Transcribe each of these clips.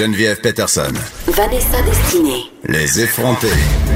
Geneviève Peterson. Vanessa Destinée. Les effrontés.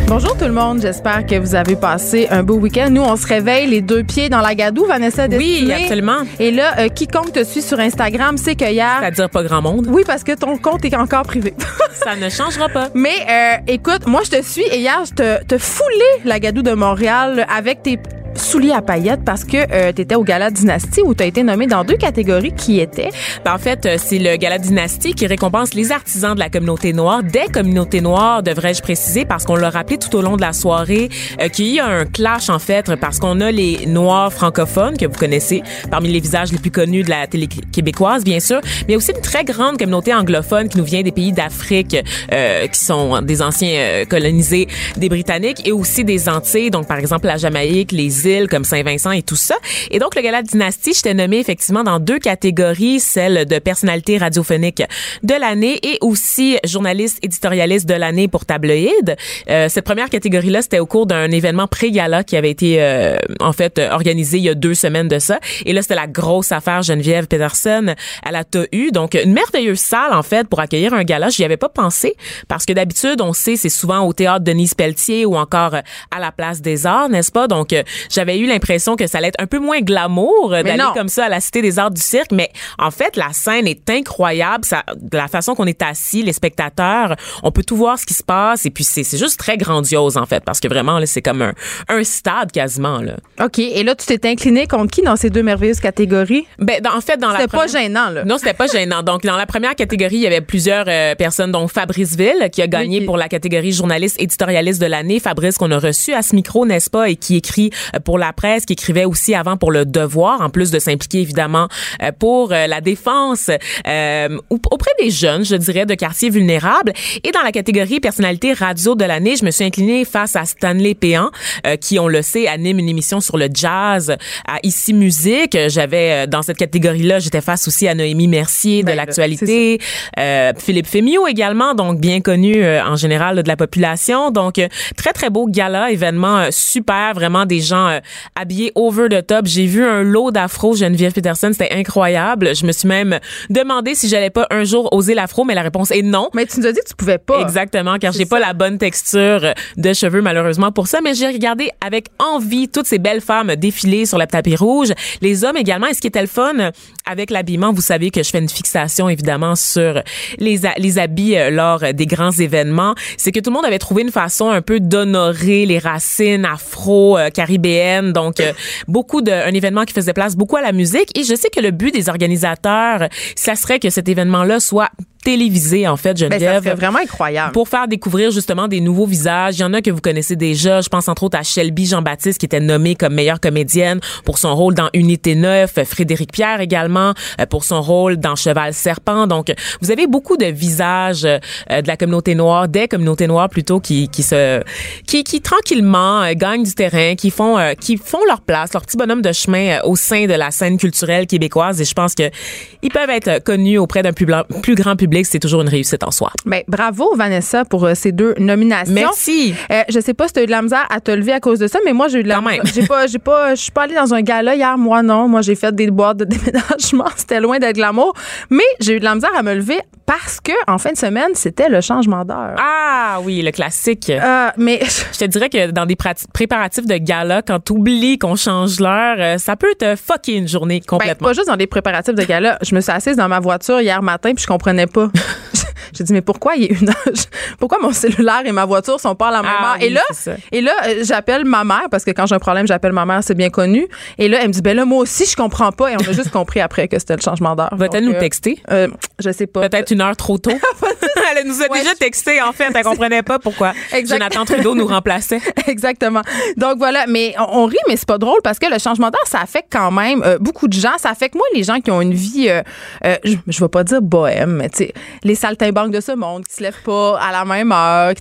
Bonjour tout le monde, j'espère que vous avez passé un beau week-end. Nous, on se réveille les deux pieds dans la gadoue, Vanessa Destinée. Oui, absolument. Et là, euh, quiconque te suit sur Instagram sait que hier... C'est-à-dire pas grand monde. Oui, parce que ton compte est encore privé. Ça ne changera pas. Mais euh, écoute, moi, je te suis et hier, je te, te foulé la gadoue de Montréal avec tes souliers à paillettes parce que euh, tu étais au Gala Dynastie où tu as été nommé dans deux catégories qui étaient. Ben, en fait, euh, c'est le Gala Dynastie qui récompense les artisans de la communauté noire, des communautés noires, devrais-je préciser, parce qu'on l'a rappelé tout au long de la soirée euh, qu'il y a un clash, en fait, parce qu'on a les Noirs francophones, que vous connaissez, parmi les visages les plus connus de la télé québécoise, bien sûr, mais aussi une très grande communauté anglophone qui nous vient des pays d'Afrique, euh, qui sont des anciens euh, colonisés des Britanniques, et aussi des Antilles, donc par exemple la Jamaïque, les comme Saint-Vincent et tout ça. Et donc, le Gala Dynastie, j'étais nommée effectivement dans deux catégories, celle de personnalité radiophonique de l'année et aussi journaliste éditorialiste de l'année pour Tabloïd. Euh, cette première catégorie-là, c'était au cours d'un événement pré-gala qui avait été euh, en fait organisé il y a deux semaines de ça. Et là, c'était la grosse affaire Geneviève Peterson à la TAU. Donc, une merveilleuse salle, en fait, pour accueillir un gala. J'y avais pas pensé parce que d'habitude, on sait, c'est souvent au théâtre Denise Pelletier ou encore à la Place des Arts, n'est-ce pas? Donc, j'avais eu l'impression que ça allait être un peu moins glamour euh, d'aller comme ça à la Cité des Arts du Cirque, mais en fait, la scène est incroyable. Ça, de la façon qu'on est assis, les spectateurs, on peut tout voir ce qui se passe et puis c'est c'est juste très grandiose en fait parce que vraiment là, c'est comme un, un stade quasiment là. OK. Et là, tu t'es incliné contre qui dans ces deux merveilleuses catégories? Ben, dans- en fait, dans la C'était pas première- gênant, là. Non, c'était pas gênant. Donc, dans la première catégorie, il y avait plusieurs euh, personnes, dont Fabrice Ville, qui a gagné pour la catégorie journaliste éditorialiste de l'année. Fabrice, qu'on a reçu à ce micro, n'est-ce pas, et qui écrit euh, pour la presse, qui écrivait aussi avant pour Le Devoir, en plus de s'impliquer, évidemment, euh, pour euh, la défense euh, au- auprès des jeunes, je dirais, de quartiers vulnérables. Et dans la catégorie personnalité radio de l'année, je me suis inclinée face à Stanley Péan, euh, qui, on le sait, anime une émission sur le jazz à Ici Musique. J'avais, euh, dans cette catégorie-là, j'étais face aussi à Noémie Mercier de Ben, l'actualité, euh, Philippe Fémiot également, donc bien connu euh, en général de la population. Donc, très, très beau gala, événement super, vraiment des gens euh, habillés over the top. J'ai vu un lot d'afro Geneviève Peterson, c'était incroyable. Je me suis même demandé si j'allais pas un jour oser l'afro, mais la réponse est non. Mais tu nous as dit que tu pouvais pas. Exactement, car j'ai pas la bonne texture de cheveux malheureusement pour ça, mais j'ai regardé avec envie toutes ces belles femmes défiler sur le tapis rouge, les hommes également. Et ce qui était le fun avec l'habillement, vous savez que je fais une fixation évidemment sur les, les habits euh, lors des grands événements, c'est que tout le monde avait trouvé une façon un peu d'honorer les racines afro-caribéennes. Donc euh, beaucoup de un événement qui faisait place beaucoup à la musique. Et je sais que le but des organisateurs, ça serait que cet événement-là soit télévisé en fait, Ben, ça Geneviève serait vraiment incroyable. pour faire découvrir justement des nouveaux visages. Il y en a que vous connaissez déjà. Je pense entre autres à Shelby Jean-Baptiste qui était nommée comme meilleure comédienne pour son rôle dans Unité 9. Frédéric Pierre également euh, pour son rôle dans Cheval Serpent. Donc, vous avez beaucoup de visages euh, de la communauté noire, des communautés noires plutôt qui qui se qui, qui tranquillement euh, gagnent du terrain, qui font qui font leur place, leur petit bonhomme de chemin au sein de la scène culturelle québécoise. Et je pense que ils peuvent être connus auprès d'un plus grand public. C'est toujours une réussite en soi. Ben, bravo, Vanessa, pour euh, ces deux nominations. Merci. Euh, je sais pas si tu as eu de la misère à te lever à cause de ça, mais moi, j'ai eu de la Quand même. J'ai pas, j'ai pas, je suis pas allée dans un gala hier, moi, non. Moi, j'ai fait des boîtes de déménagement. C'était loin d'être glamour. Mais j'ai eu de la misère à me lever parce que, en fin de semaine, c'était le changement d'heure. Ah oui, le classique. Euh, mais Je te dirais que dans des préparatifs de gala, quand tu oublies qu'on change l'heure, euh, ça peut te fucker une journée Ben, complètement. pas juste dans des préparatifs de gala. Je me suis assise dans ma voiture hier matin puis je comprenais pas. J'ai dit mais pourquoi il est une heure? Pourquoi mon cellulaire et ma voiture sont pas à la même Ah heure? et là, et là, euh, j'appelle ma mère parce que quand j'ai un problème, j'appelle ma mère, c'est bien connu. Et là, elle me dit ben là moi aussi je comprends pas et on a juste compris après que c'était le changement d'heure. Va-t-elle nous euh, texter? euh, je sais pas. Peut-être une heure trop tôt. Elle nous a Ouais, déjà texté, en fait. Elle comprenait pas pourquoi Exact. Jonathan Trudeau nous remplaçait. Exactement. Donc voilà, mais on, on rit, mais c'est pas drôle parce que le changement d'heure, ça affecte quand même euh, beaucoup de gens. Ça affecte moi les gens qui ont une vie, je, je vais pas dire bohème, mais tu sais, les saltimbanques banques de ce monde qui se lèvent pas à la même heure.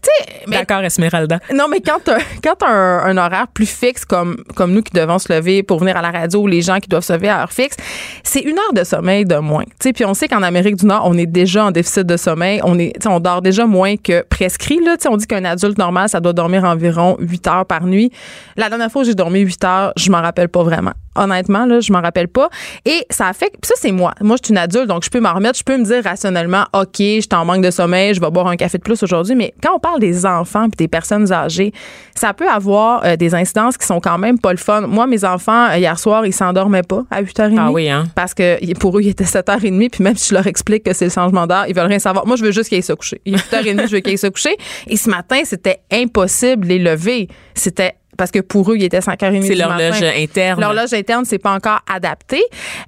D'accord, Esmeralda. non, mais quand t'as, quand un, un horaire plus fixe comme, comme nous qui devons se lever pour venir à la radio ou les gens qui doivent se lever à heure fixe, c'est une heure de sommeil de moins. Puis on sait qu'en Amérique du Nord, on est déjà en déficit de sommeil. On est, on dort déjà moins que prescrit, là. On dit qu'un adulte normal, ça doit dormir environ 8 heures par nuit. La dernière fois j'ai dormi 8 heures, je m'en rappelle pas vraiment. Honnêtement, là, je m'en rappelle pas. Et ça affecte, ça, c'est moi. Moi, je suis une adulte, donc je peux m'en remettre. Je peux me dire rationnellement, OK, je suis en manque de sommeil, je vais boire un café de plus aujourd'hui. Mais quand on parle des enfants puis des personnes âgées, ça peut avoir euh, des incidences qui sont quand même pas le fun. Moi, mes enfants, euh, hier soir, ils s'endormaient pas à 8h30. Ah oui, hein? Parce que pour eux, il était 7h30, puis même si je leur explique que c'est le changement d'heure, ils veulent rien savoir. Moi, je veux juste qu'ils se coucher. Il est 8h30, je veux qu'ils se coucher. Et ce matin, c'était impossible de les lever. C'était parce que pour eux, il était 5h30 C'est l'horloge interne. L'horloge interne, c'est pas encore adapté.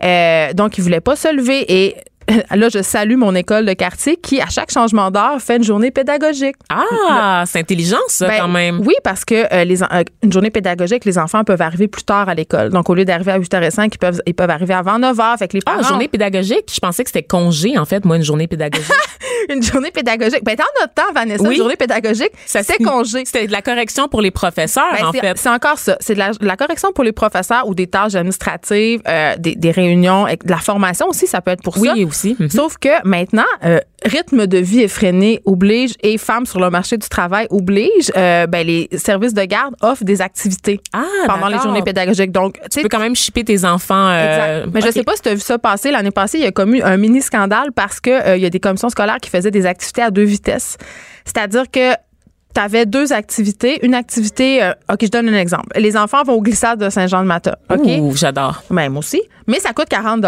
Euh, donc, ils voulaient pas se lever. Et là, je salue mon école de quartier qui, à chaque changement d'heure, fait une journée pédagogique. Ah, c'est intelligent, ça, Ben, quand même. Oui, parce que euh, les euh, une journée pédagogique, les enfants peuvent arriver plus tard à l'école. Donc, au lieu d'arriver à 8h05, ils peuvent, ils peuvent arriver avant 9h. Fait que les Ah, parents, journée pédagogique? Je pensais que c'était congé, en fait, moi, une journée pédagogique. une journée pédagogique. Ben, dans notre temps, Vanessa, Oui. une journée pédagogique, signe- congé. C'était de la correction pour les professeurs, Ben, en fait. C'est encore ça. C'est de la, de la correction pour les professeurs ou des tâches administratives, euh, des, des réunions, de la formation aussi, ça peut être pour ça. Aussi. Mhm. Sauf que maintenant, euh, rythme de vie effréné oblige et femmes sur le marché du travail oblige. euh, ben, les services de garde offrent des activités Ah, pendant les journées pédagogiques. Donc, tu peux quand même shipper tes enfants. euh, Exact. Mais je ok. sais pas si tu as vu ça passer. L'année passée, il y a commis un mini scandale parce que euh, il y a des commissions scolaires qui faisaient des activités à deux vitesses. C'est-à-dire que tu avais deux activités. Une activité, euh, OK, je donne un exemple. Les enfants vont au glissade de Saint-Jean-de-Mata. OK? Ouh, j'adore. Ben, moi aussi. Mais ça coûte 40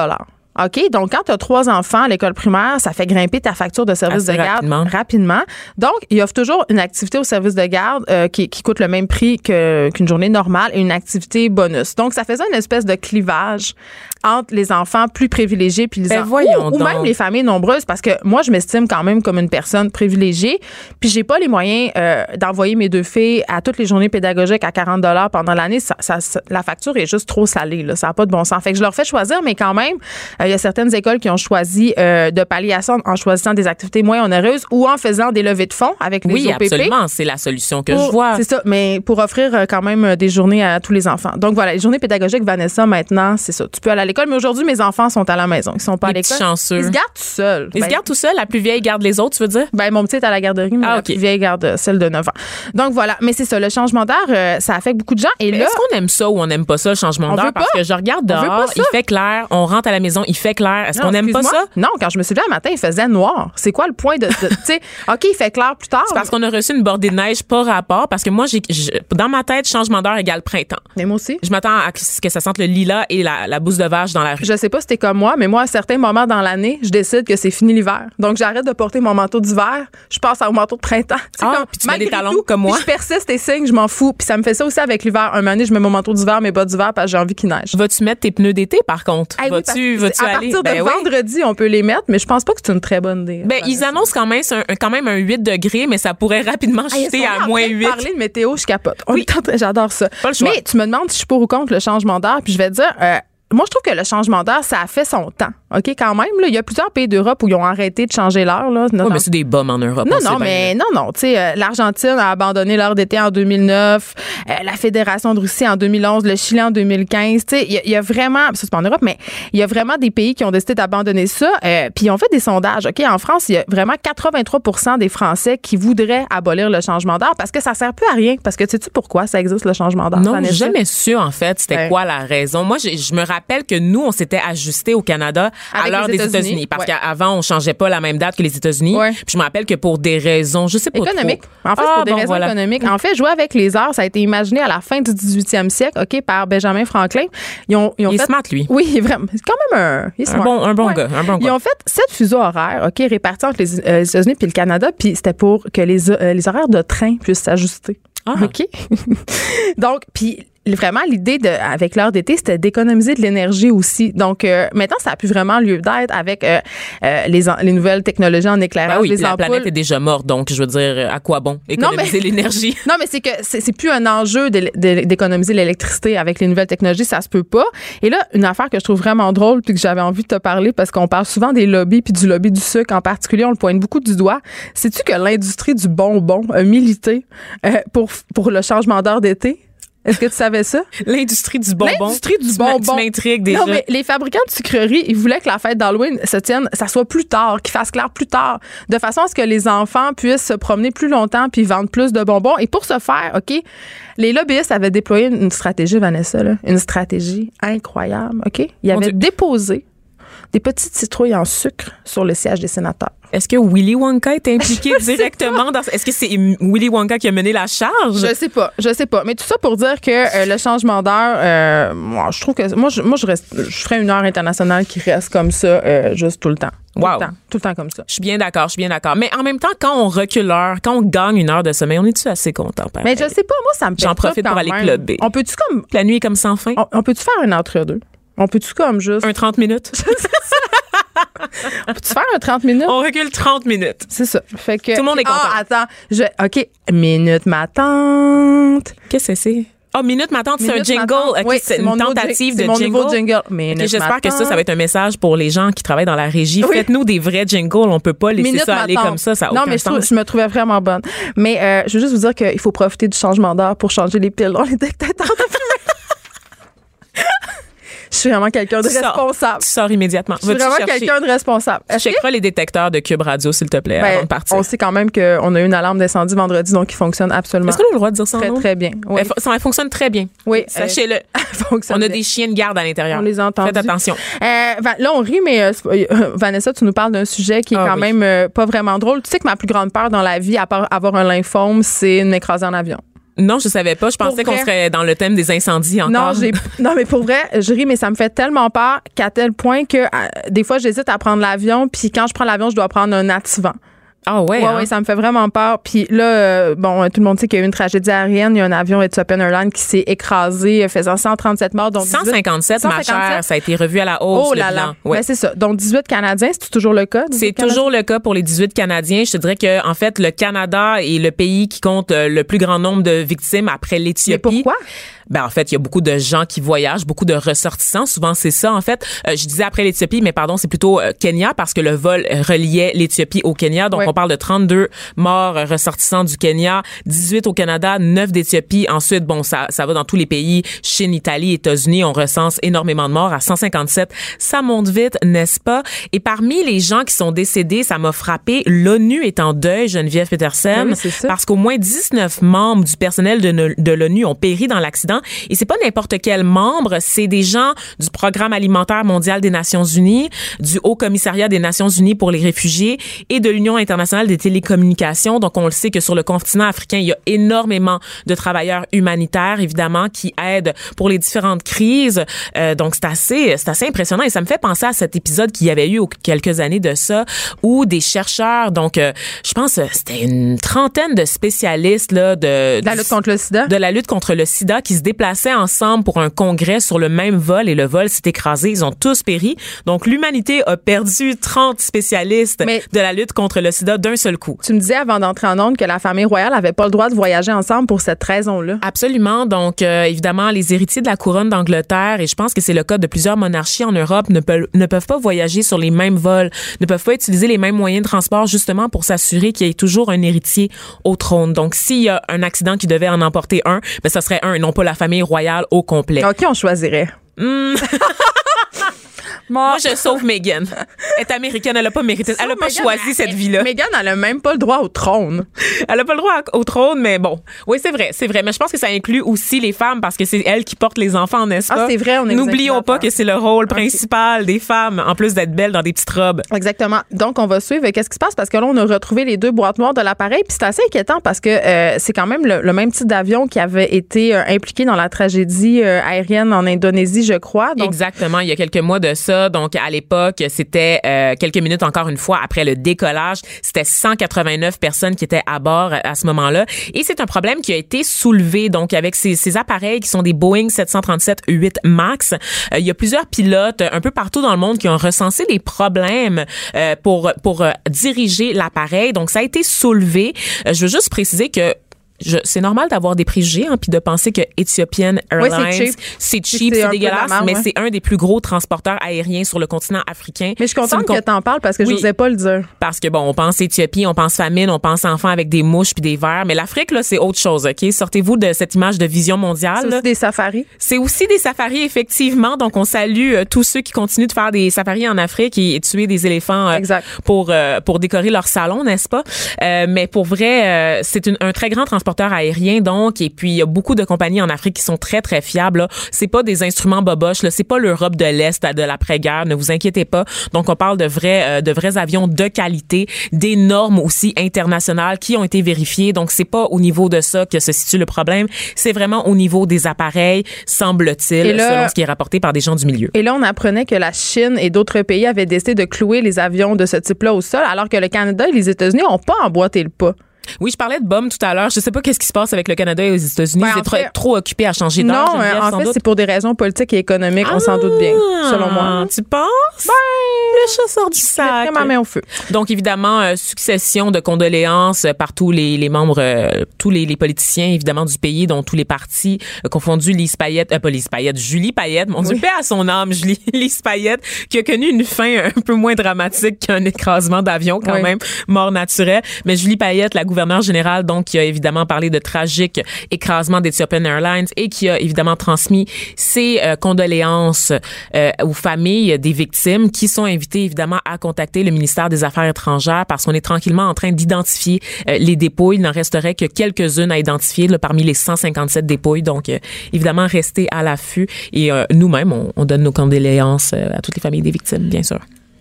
OK? Donc, quand tu as trois enfants à l'école primaire, ça fait grimper ta facture de service Assez de garde rapidement. rapidement. Donc, il offre toujours une activité au service de garde euh, qui, qui coûte le même prix qu'une journée normale et une activité bonus. Donc, ça faisait une espèce de clivage entre les enfants plus privilégiés puis les Ben enfants voyons ou, ou donc. même les familles nombreuses parce que moi je m'estime quand même comme une personne privilégiée puis j'ai pas les moyens euh, d'envoyer mes deux filles à toutes les journées pédagogiques à 40 dollars pendant l'année ça, ça- ça- la facture est juste trop salée là ça a pas de bon sens fait que je leur fais choisir mais quand même euh, il y a certaines écoles qui ont choisi euh, de pallier à ça en choisissant des activités moins onéreuses ou en faisant des levées de fonds avec les Oui, OPP absolument. C'est la solution que pour- je vois. C'est ça, mais pour offrir euh, quand même euh, des journées à tous les enfants. Donc voilà, les journées pédagogiques, Vanessa, maintenant, c'est ça. Tu peux aller à l'école, mais aujourd'hui, mes enfants sont à la maison. Ils sont pas Les à l'école. chanceux. Ils se gardent tout seuls. Ils Ben, se gardent tout seul. La plus vieille garde les autres, tu veux dire? ben, mon petit est à la garderie, mais Ah, la plus vieille garde celle de 9 ans. Donc voilà, mais c'est ça, le changement d'heure, euh, ça affecte beaucoup de gens. Et Mais là, Est-ce qu'on aime ça ou on n'aime pas ça, le changement d'heure? Parce que je regarde dehors, il fait clair, on rentre à la maison, il fait clair. Est-ce qu'on n'aime pas ça? Non, quand je me suis levée un matin, il faisait noir. C'est quoi le point de, de- tu sais, OK, il fait clair plus tard. C'est parce qu'on a reçu une bordée de neige pas rapport. Parce que moi, j'ai, dans ma tête, changement d'heure égale printemps. Mais moi aussi. Je m'attends à ce que ça sente le lilas et la, la bouse de dans la rue. Je sais pas si t'es comme moi, mais moi, à certains moments dans l'année, je décide que c'est fini l'hiver. Donc, j'arrête de porter mon manteau d'hiver, je passe au manteau de printemps. Ah, puis tu mets des talons tout, comme moi. Je persiste et signe, je m'en fous. Puis ça me fait ça aussi avec l'hiver. Un moment donné, je mets mon manteau d'hiver, mes bottes d'hiver parce que j'ai envie qu'il neige. Vas-tu mettre tes pneus d'été, par contre? Hey, oui, parce vas-tu, vas-tu à aller? partir de Ben oui. vendredi, on peut les mettre, mais je pense pas que c'est une très bonne idée. Ben, ils annoncent quand même, un, quand même un 8 degrés, mais ça pourrait rapidement Hey, chuter à moins train de 8. parler de météo, je capote. Train- J'adore ça. Pas le choix. Mais tu me demandes si je suis pour ou contre le changement d'heure, puis je vais te dire, euh, moi, je trouve que le changement d'heure, ça a fait son temps. OK, quand même, là, il y a plusieurs pays d'Europe où ils ont arrêté de changer l'heure. Là, Ouais, mais c'est des bombes en Europe. non, non, bien. mais non, non. Tu sais, euh, l'Argentine a abandonné l'heure d'été en 2009, euh, la Fédération de Russie en 2011, le Chili en 2015. Tu sais, il y, a- il y a vraiment, ça c'est pas en Europe, mais il y a vraiment des pays qui ont décidé d'abandonner ça. euh, Puis ils ont fait des sondages. Ok, en France, il y a vraiment 83% des Français qui voudraient abolir le changement d'heure parce que ça sert plus à rien. Parce que sais-tu pourquoi ça existe le changement d'heure Non, jamais su, en fait, c'était Ouais. quoi la raison. Moi, je me rappelle que nous, on s'était ajusté au Canada à l'heure des États-Unis? Parce ouais. qu'avant, on changeait pas la même date que les États-Unis. Ouais. Puis je me rappelle que pour des raisons, je sais pas économique. trop. En fait, c'est Ah, pour des bon, raisons voilà. économiques. En fait, jouer avec les heures, ça a été imaginé à la fin du 18e siècle, OK, par Benjamin Franklin. Ils ont, ils ont Il est fait- smart, lui. Oui, il est vraiment. C'est quand même un. il est Un bon, un bon Ouais. gars, un bon Ils gars. ont fait sept fuseaux horaires, OK, répartis entre les, euh, les États-Unis puis le Canada, puis c'était pour que les, euh, les horaires de train puissent s'ajuster. Ah. OK? Donc, puis vraiment, l'idée de, avec l'heure d'été, c'était d'économiser de l'énergie aussi. Donc, euh, maintenant, ça a plus vraiment lieu d'être avec euh, euh, les, les nouvelles technologies en éclairage, Ben oui, les la ampoules. planète est déjà morte, donc je veux dire, à quoi bon économiser l'énergie? Non, mais c'est que c'est plus un enjeu d'é- d'é- d'économiser l'électricité avec les nouvelles technologies, ça se peut pas. Et là, une affaire que je trouve vraiment drôle puis que j'avais envie de te parler parce qu'on parle souvent des lobbies puis du lobby du sucre en particulier, on le pointe beaucoup du doigt. Sais-tu que l'industrie du bonbon a milité euh, pour pour le changement d'heure d'été? Est-ce que tu savais ça? L'industrie du bonbon. L'industrie du Tu bonbon. Tu m'intrigues déjà. Non, mais les fabricants de sucreries, ils voulaient que la fête d'Halloween se tienne, ça soit plus tard, qu'il fasse clair plus tard, de façon à ce que les enfants puissent se promener plus longtemps puis vendre plus de bonbons. Et pour ce faire, OK, les lobbyistes avaient déployé une stratégie, Vanessa, là, une stratégie incroyable, OK? Ils avaient déposé des petites citrouilles en sucre sur le siège des sénateurs. Est-ce que Willy Wonka est impliqué directement dans Est-ce que c'est Willy Wonka qui a mené la charge? Je sais pas, je sais pas. Mais tout ça pour dire que euh, le changement d'heure, euh, moi, je trouve que moi, je, moi, je reste, je ferais une heure internationale qui reste comme ça, euh, juste tout le temps. Tout Wow. le temps, tout le temps comme ça. Je suis bien d'accord, je suis bien d'accord. Mais en même temps, quand on recule l'heure, quand on gagne une heure de sommeil, on est-tu assez content? Mais je sais pas, moi, ça me J'en profite pour aller clubber. On peut-tu comme, La nuit est comme sans fin? on, on peut-tu faire un entre-deux? On peut-tu comme juste, Un 30 minutes. on peut-tu faire un 30 minutes? on recule 30 minutes. C'est ça. Fait que. Tout le monde est content. Ah, attends. Je, OK. Minute ma tante. Qu'est-ce que c'est? Oh, minute ma tante, c'est un jingle. Oui, c'est une tentative de mon jingle. nouveau jingle. Ok, Minute ma J'espère que ça, ça va être un message pour les gens qui travaillent dans la régie. Oui. Faites-nous des vrais jingles. On peut pas laisser Minute ça aller comme ça. Ça a non, aucun mais je, trouve- sens. je me trouvais vraiment bonne. Mais euh, je veux juste vous dire qu'il faut profiter du changement d'heure pour changer les piles dans les détecteurs de fumée. Je suis vraiment quelqu'un de Tu sors. responsable. Tu sors immédiatement. Je suis vraiment quelqu'un de responsable. Tu que- checkeras les détecteurs de Cube Radio, s'il te plaît, Ben, avant de partir. on sait quand même qu'on a eu une alarme d'incendie vendredi, donc il fonctionne absolument Est-ce qu'on a le droit de dire ça très, très bien. Oui, Elle, fo- ça, elle fonctionne très bien. oui Sachez-le. euh, fonctionne On a bien. des chiens de garde à l'intérieur. On les a entendus. Faites attention. Euh, là, on rit, mais euh, euh, Vanessa, tu nous parles d'un sujet qui est Ah quand oui. même euh, pas vraiment drôle. Tu sais que ma plus grande peur dans la vie, à part avoir un lymphome, c'est de m'écraser en avion. Non, je savais pas. Je pensais qu'on serait dans le thème des incendies encore. Non, j'ai non mais pour vrai, je ris mais ça me fait tellement peur qu'à tel point que euh, des fois j'hésite à prendre l'avion puis quand je prends l'avion, je dois prendre un activant. Ah ouais. Ouais, hein? ouais, ça me fait vraiment peur. Puis là, euh, bon, tout le monde sait qu'il y a eu une tragédie aérienne. Il y a un avion Ethiopian Airlines qui s'est écrasé, euh, faisant 137 morts. dont 18 157, ma 157. chère, ça a été revu à la hausse. Oh le là bilan. là. Ouais. Ben, c'est ça. Donc 18 Canadiens, c'est toujours le cas. 18 C'est toujours le cas pour les 18 Canadiens. Je te dirais que en fait, le Canada est le pays qui compte euh, le plus grand nombre de victimes après Mais l'Éthiopie. pourquoi? Ben en fait, il y a beaucoup de gens qui voyagent, beaucoup de ressortissants. Souvent, c'est ça. En fait, Euh, je disais après l'Éthiopie, mais pardon, c'est plutôt euh, Kenya parce que le vol reliait l'Éthiopie au Kenya. Donc, on parle de 32 morts euh, ressortissants du Kenya, 18 au Canada, 9 d'Éthiopie. Ensuite, bon, ça, ça va dans tous les pays, Chine, Italie, États-Unis. On recense énormément de morts à 157. Ça monte vite, n'est-ce pas? Et parmi les gens qui sont décédés, ça m'a frappé. L'ONU est en deuil, Geneviève Peterson, Ben oui, parce qu'au moins 19 membres du personnel de l'ONU ont péri dans l'accident. Et c'est pas n'importe quel membre, c'est des gens du Programme alimentaire mondial des Nations Unies, du Haut Commissariat des Nations Unies pour les réfugiés et de l'Union internationale des télécommunications. Donc, on le sait que sur le continent africain, il y a énormément de travailleurs humanitaires, évidemment, qui aident pour les différentes crises. Euh, donc, c'est assez, c'est assez impressionnant. Et ça me fait penser à cet épisode qu'il y avait eu quelques années de ça, où des chercheurs, donc, euh, je pense, euh, c'était une trentaine de spécialistes là, de, De la lutte contre le sida. de la lutte contre le sida qui se déplaçaient ensemble pour un congrès sur le même vol et le vol s'est écrasé. Ils ont tous péri. Donc, l'humanité a perdu 30 spécialistes Mais- de la lutte contre le sida d'un seul coup. Tu me disais avant d'entrer en onde que la famille royale avait pas le droit de voyager ensemble pour cette raison-là. Absolument. Donc, euh, évidemment, les héritiers de la couronne d'Angleterre, et je pense que c'est le cas de plusieurs monarchies en Europe, ne, peuvent ne peuvent pas voyager sur les mêmes vols, ne peuvent pas utiliser les mêmes moyens de transport justement pour s'assurer qu'il y ait toujours un héritier au trône. Donc, s'il y a un accident qui devait en emporter un, ben, ça serait un, et non pas la famille royale au complet. OK, on choisirait. Hmm. Moi, je sauve Meghan. Elle est américaine, elle a pas mérité, elle a pas Meghan, choisi cette vie-là. Meghan, elle a même pas le droit au trône. Elle a pas le droit au trône, mais bon. Oui, c'est vrai, c'est vrai. Mais je pense que ça inclut aussi les femmes parce que c'est elles qui portent les enfants, n'est-ce Ah, pas? c'est vrai, on est N'oublions pas que c'est le rôle principal des femmes, en plus d'être belles dans des petites robes. Exactement. Donc, on va suivre qu'est-ce qui se passe parce que là, on a retrouvé les deux boîtes noires de l'appareil. Puis c'est assez inquiétant parce que euh, c'est quand même le, le même type d'avion qui avait été euh, impliqué dans la tragédie euh, aérienne en Indonésie, je crois. Donc, Exactement. Il y a quelques mois de ça, donc à l'époque, c'était euh, quelques minutes encore une fois après le décollage. C'était 189 personnes qui étaient à bord à ce moment-là. Et c'est un problème qui a été soulevé, donc avec ces, appareils qui sont des Boeing 737-8 MAX. Euh, il y a plusieurs pilotes un peu partout dans le monde qui ont recensé des problèmes euh, pour, pour diriger l'appareil. Donc, ça a été soulevé. je veux juste préciser que c'est normal d'avoir des préjugés hein, puis de penser que Ethiopian Airlines c'est cheap, c'est dégueulasse, mais c'est un des plus gros transporteurs aériens sur le continent africain. Mais je suis contente que tu en parles parce que je n'osais pas le dire. Parce que bon, on pense Éthiopie, on pense famine, on pense enfants avec des mouches puis des vers, mais l'Afrique là, c'est autre chose, OK? Sortez-vous de cette image de vision mondiale. C'est aussi des safaris. C'est aussi des safaris effectivement, donc on salue euh, tous ceux qui continuent de faire des safaris en Afrique et, tuer des éléphants euh, pour euh, pour décorer leur salon, n'est-ce pas? Mais pour vrai, c'est un très grand transport aérien donc et puis il y a beaucoup de compagnies en Afrique qui sont très très fiables. C'est pas des instruments boboches, là, c'est pas l'Europe de l'Est de l'après-guerre, ne vous inquiétez pas. Donc on parle de vrais euh, de vrais avions de qualité, des normes aussi internationales qui ont été vérifiées. Donc c'est pas au niveau de ça que se situe le problème, c'est vraiment au niveau des appareils, semble-t-il, selon ce qui est rapporté par des gens du milieu. Et là on apprenait que la Chine et d'autres pays avaient décidé de clouer les avions de ce type-là au sol alors que le Canada et les États-Unis n'ont pas emboîté le pas. Oui, je parlais de BOM tout à l'heure. Je sais pas qu'est-ce qui se passe avec le Canada et les États-Unis. Ben, trop, trop occupé à changer d'heure. Non, en fait, c'est pour des raisons politiques et économiques, on s'en doute bien, selon moi. Tu penses? Ben, le chat sort du sac. ma main au feu. Donc, évidemment, euh, succession de condoléances par tous les, les membres, euh, tous les, les, politiciens, évidemment, du pays, dont tous les partis, euh, confondus Lise Payette, euh, pas Lise Payette, Julie Payette, mon Dieu, paix à son âme, Julie, Lise Payette, qui a connu une fin un peu moins dramatique qu'un écrasement d'avion, quand même, mort naturelle. Mais Julie Payette, la gouverneure générale, donc, qui a évidemment parlé de tragique écrasement d'Ethiopian Airlines et qui a évidemment transmis ses condoléances aux familles des victimes qui sont invitées évidemment à contacter le ministère des Affaires étrangères parce qu'on est tranquillement en train d'identifier euh, les dépouilles. Il n'en resterait que quelques-unes à identifier là, parmi les 157 dépouilles. Donc, euh, évidemment, rester à l'affût. Et euh, nous-mêmes, on, on, donne nos condoléances à toutes les familles des victimes, bien sûr.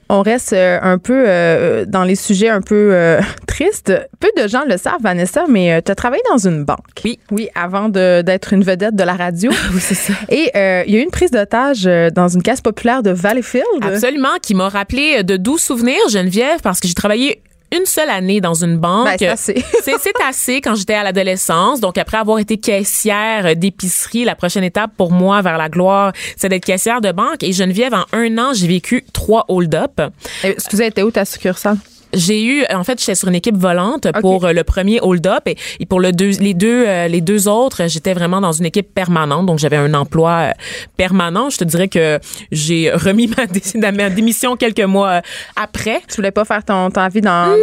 On reste euh, un peu euh, dans les sujets un peu euh, tristes. Peu de gens le savent, Vanessa, mais tu as travaillé dans une banque. Oui. Oui, avant d'être une vedette de la radio. oui, c'est ça. Et il y a eu une prise d'otage dans une caisse populaire de Valleyfield. Absolument, qui m'a rappelé de doux souvenirs, Geneviève, parce que j'ai travaillé une seule année dans une banque. Ben, c'est assez. c'est assez quand j'étais à l'adolescence. Donc, après avoir été caissière d'épicerie, la prochaine étape pour moi vers la gloire, c'est d'être caissière de banque. Et Geneviève, en un an, j'ai vécu trois hold-up. Excusez, était où ta succursale? J'ai eu, en fait, j'étais sur une équipe volante pour euh, le premier hold-up et, pour le deux, les deux, euh, les deux autres, j'étais vraiment dans une équipe permanente. Donc, j'avais un emploi euh, permanent. Je te dirais que j'ai remis ma, ma, démission quelques mois après. Tu voulais pas faire ton, ta vie dans, non,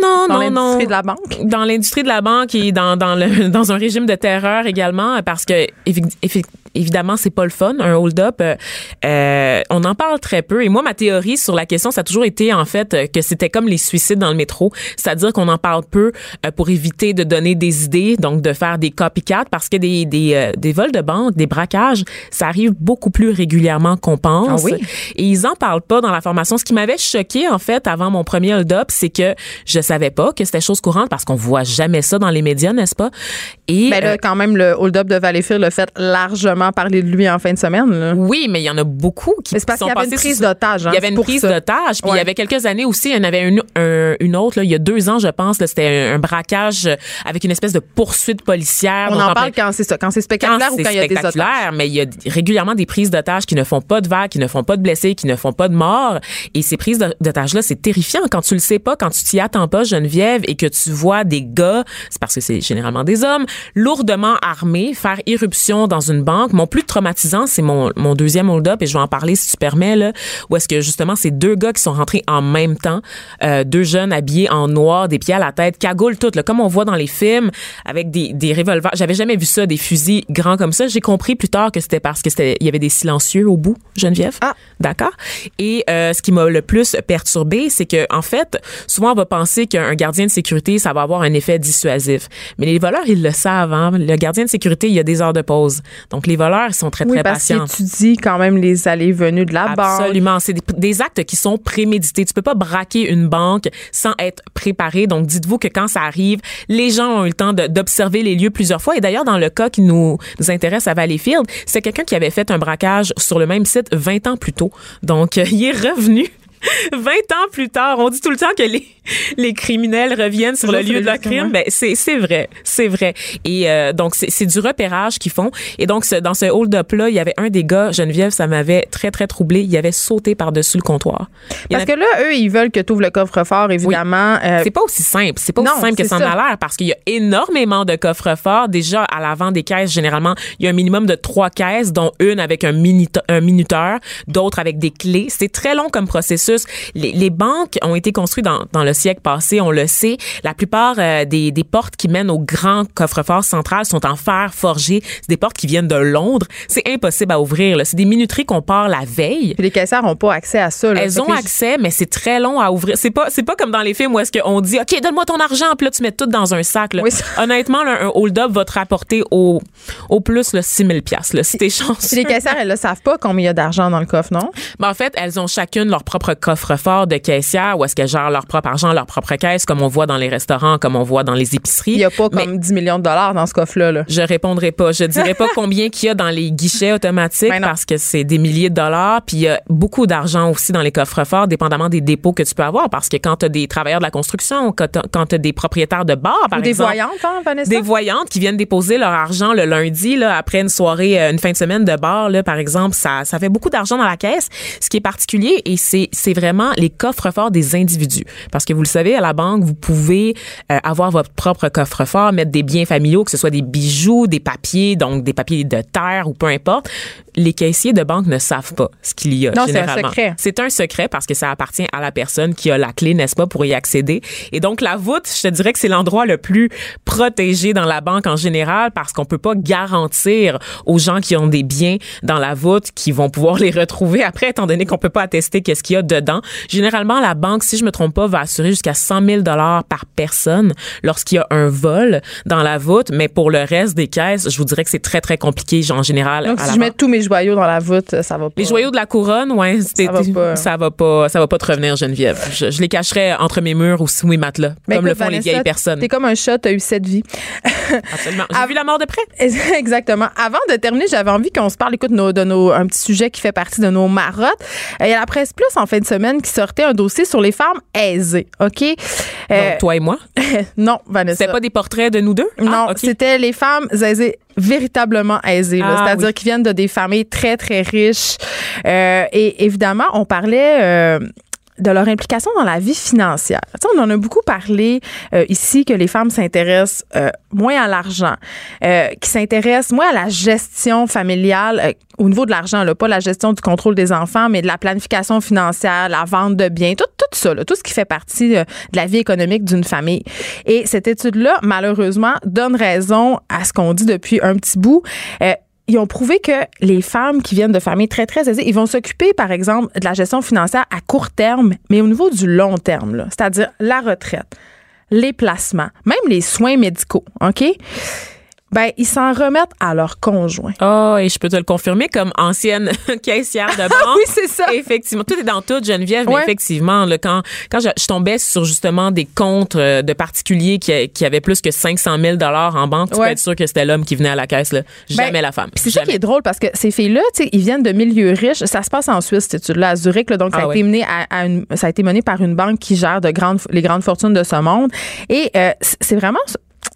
non, dans l'industrie de la banque? Dans l'industrie de la banque et dans, dans, le, dans un régime de terreur également parce que, évidemment, c'est pas le fun, un hold-up. Euh, on en parle très peu. Et moi, ma théorie sur la question, ça a toujours été, en fait, que c'était comme les suicides dans le métro. C'est-à-dire qu'on en parle peu euh, pour éviter de donner des idées, donc de faire des copycats, parce que des, des, euh, des vols de banque, des braquages, ça arrive beaucoup plus régulièrement qu'on pense. Ah oui? Et ils en parlent pas dans la formation. Ce qui m'avait choqué, en fait, avant mon premier hold-up, c'est que je savais pas que c'était chose courante parce qu'on voit jamais ça dans les médias, n'est-ce pas? Et ben là, quand même, le hold-up de Valleyfield le fait largement parler de lui en fin de semaine. Là. Oui, mais il y en a beaucoup qui mais parce sont qu'il y avait une prise d'otage. Hein, il y avait une prise d'otage. Puis il y avait quelques années aussi, il y en avait une, une autre, là, il y a deux ans, je pense, c'était un, braquage avec une espèce de poursuite policière. On en parle quand c'est ça, quand c'est spectaculaire ou quand il y a des otages? mais il y a régulièrement des prises d'otages qui ne font pas de vagues, qui ne font pas de blessés, qui ne font pas de morts. Et ces prises d'otages-là, c'est terrifiant quand tu le sais pas, quand tu t'y attends pas, Geneviève, et que tu vois des gars, c'est parce que c'est généralement des hommes, lourdement armés, faire irruption dans une banque. Mon plus traumatisant, c'est mon, mon deuxième hold-up, et je vais en parler si tu permets, là, où est-ce que justement, c'est deux gars qui sont rentrés en même temps, euh, deux jeunes habillés en noir, des pieds à la tête, cagoule tout, là, comme on voit dans les films, avec des, des revolvers. J'avais jamais vu ça, des fusils grands comme ça. J'ai compris plus tard que c'était parce que c'était, il y avait des silencieux au bout, Geneviève. Ah, d'accord? Et euh, ce qui m'a le plus perturbé, c'est que en fait, souvent on va penser qu'un gardien de sécurité, ça va avoir un effet dissuasif. Mais les voleurs, ils le savent. Hein? Le gardien de sécurité, il y a des heures de pause. Donc les voleurs, ils sont très, Oui, très parce patients. qu'ils étudient quand même les allées venues de la banque. Absolument. C'est des, des actes qui sont prémédités. Tu peux pas braquer une banque sans être préparé. Donc, dites-vous que quand ça arrive, les gens ont eu le temps de- d'observer les lieux plusieurs fois. Et d'ailleurs, dans le cas qui nous, nous intéresse à Valleyfield, c'est quelqu'un qui avait fait un braquage sur le même site 20 ans plus tôt. Donc, euh, il est revenu. 20 ans plus tard, on dit tout le temps que les, les criminels reviennent sur le lieu de leur lieux, crime. Ben, c'est c'est vrai, c'est vrai. Et euh, donc c'est c'est du repérage qu'ils font. Et donc ce- dans ce hold-up là, il y avait un des gars, Geneviève, ça m'avait très très troublé. Il avait sauté par dessus le comptoir. Il Parce que là, eux, ils veulent que tu ouvres le coffre-fort, évidemment. Euh, c'est pas aussi simple. C'est pas non, aussi simple que ça en a l'air parce qu'il y a énormément de coffres forts. Déjà, à l'avant des caisses, généralement, il y a un minimum de trois caisses, dont une avec un minuteur, d'autres avec des clés. C'est très long comme processus. Les, les banques ont été construites dans, dans le siècle passé, on le sait. La plupart euh, des, des portes qui mènent au grand coffre-fort central sont en fer forgé. C'est des portes qui viennent de Londres. C'est impossible à ouvrir. là. C'est des minuteries qu'on part la veille. puis les caissières n'ont pas accès à ça. là. Elles ont accès, mais c'est très long à ouvrir. C'est pas, c'est pas comme dans les films où est-ce qu'on dit, OK, donne-moi ton argent, puis là, tu mets tout dans un sac. là. Oui, ça- Honnêtement, là, un hold-up va te rapporter au, au plus, là, 6 000 là, si t'es Puis chanceux. les caissières, elles ne savent pas combien il y a d'argent dans le coffre, non? Ben, en fait, elles ont chacune leur propre coffre-fort de caissière où est-ce qu'elles gèrent leur propre argent, leur propre caisse, comme on voit dans les restaurants, comme on voit dans les épiceries. Il n'y a pas Mais comme 10 millions de dollars dans ce coffre-là. là. Je répondrai pas. Je dirais pas combien qu'il y a dans les guichets automatiques Ben parce que c'est des milliers de dollars. Puis il y a beaucoup d'argent aussi dans les coffres-forts, dépendamment des dépôts que tu peux avoir. Parce que quand tu as des travailleurs de la construction, quand tu as des propriétaires de bars, par Ou des exemple, voyantes, hein, Vanessa? des voyantes qui viennent déposer leur argent le lundi là, après une soirée, euh, une fin de semaine de bar, là, par exemple, ça, ça fait beaucoup d'argent dans la caisse. Ce qui est particulier, et c'est, c'est vraiment les coffres-forts des individus. Parce que vous le savez, à la banque, vous pouvez euh, avoir votre propre coffre-fort, mettre des biens familiaux, que ce soit des bijoux, des papiers, donc des papiers de terre ou peu importe. Les caissiers de banque ne savent pas ce qu'il y a Non, c'est un généralement. secret. C'est un secret parce que ça appartient à la personne qui a la clé, n'est-ce pas, pour y accéder. Et donc, la voûte, je te dirais que c'est l'endroit le plus protégé dans la banque en général parce qu'on peut pas garantir aux gens qui ont des biens dans la voûte qui vont pouvoir les retrouver après, étant donné qu'on peut pas attester qu'est-ce qu'il y a dedans. Généralement, la banque, si je me trompe pas, va assurer jusqu'à 100 000 dollars par personne lorsqu'il y a un vol dans la voûte. Mais pour le reste des caisses, je vous dirais que c'est très, très compliqué, en général. Donc, à si la je mets tous mes joyaux dans la voûte, ça va pas. Les joyaux de la couronne, ouais, Ça va pas. ça va pas, ça va pas te revenir, Geneviève. Je, je les cacherais entre mes murs ou sous mes matelas, Mais comme le Ben, font les vieilles personnes. T'es comme un chat, t'as eu cette vie. Absolument. J'ai vu la mort de près. Exactement. Avant de terminer, j'avais envie qu'on se parle, écoute, nos- de nos, un petit sujet qui fait partie de nos marottes. Euh, Il y a la presse plus en fin de semaine qui sortait un dossier sur les femmes aisées. OK? Euh, Donc, toi et moi? non, Vanessa. C'était pas des portraits de nous deux? Non, Ah, ok. c'était les femmes aisées véritablement aisées. Ah, c'est-à-dire oui. qui viennent de des familles très très riches. Euh, et évidemment, on parlait euh, de leur implication dans la vie financière. On en a beaucoup parlé euh, ici que les femmes s'intéressent euh, moins à l'argent, euh, qui s'intéressent moins à la gestion familiale euh, au niveau de l'argent, pas la gestion du contrôle des enfants, mais de la planification financière, la vente de biens, tout, tout ça, là, tout ce qui fait partie euh, de la vie économique d'une famille. Et cette étude-là, malheureusement, donne raison à ce qu'on dit depuis un petit bout. Ils ont prouvé que les femmes qui viennent de familles très, très aisées, ils vont s'occuper, par exemple, de la gestion financière à court terme, mais au niveau du long terme, c'est-à-dire la retraite, les placements, même les soins médicaux, OK? Ben, ils s'en remettent à leur conjoint. Oh, et je peux te le confirmer comme ancienne caissière de banque. oui, c'est ça. Effectivement, tout est dans tout, Geneviève, mais effectivement, là, quand quand je, je tombais sur justement des comptes euh, de particuliers qui, qui avaient plus que 500 000 dollars en banque, tu Ouais. peux être sûr que c'était l'homme qui venait à la caisse, là. Jamais Ben, la femme. C'est ça Jamais. qui est drôle parce que ces filles-là, tu sais, ils viennent de milieux riches. Ça se passe en Suisse, cette étude-là, à Zurich. là. donc, ça, Ah a ouais. été mené à, à une- ça a été mené par une banque qui gère de grandes, les grandes fortunes de ce monde. Et euh, c'est vraiment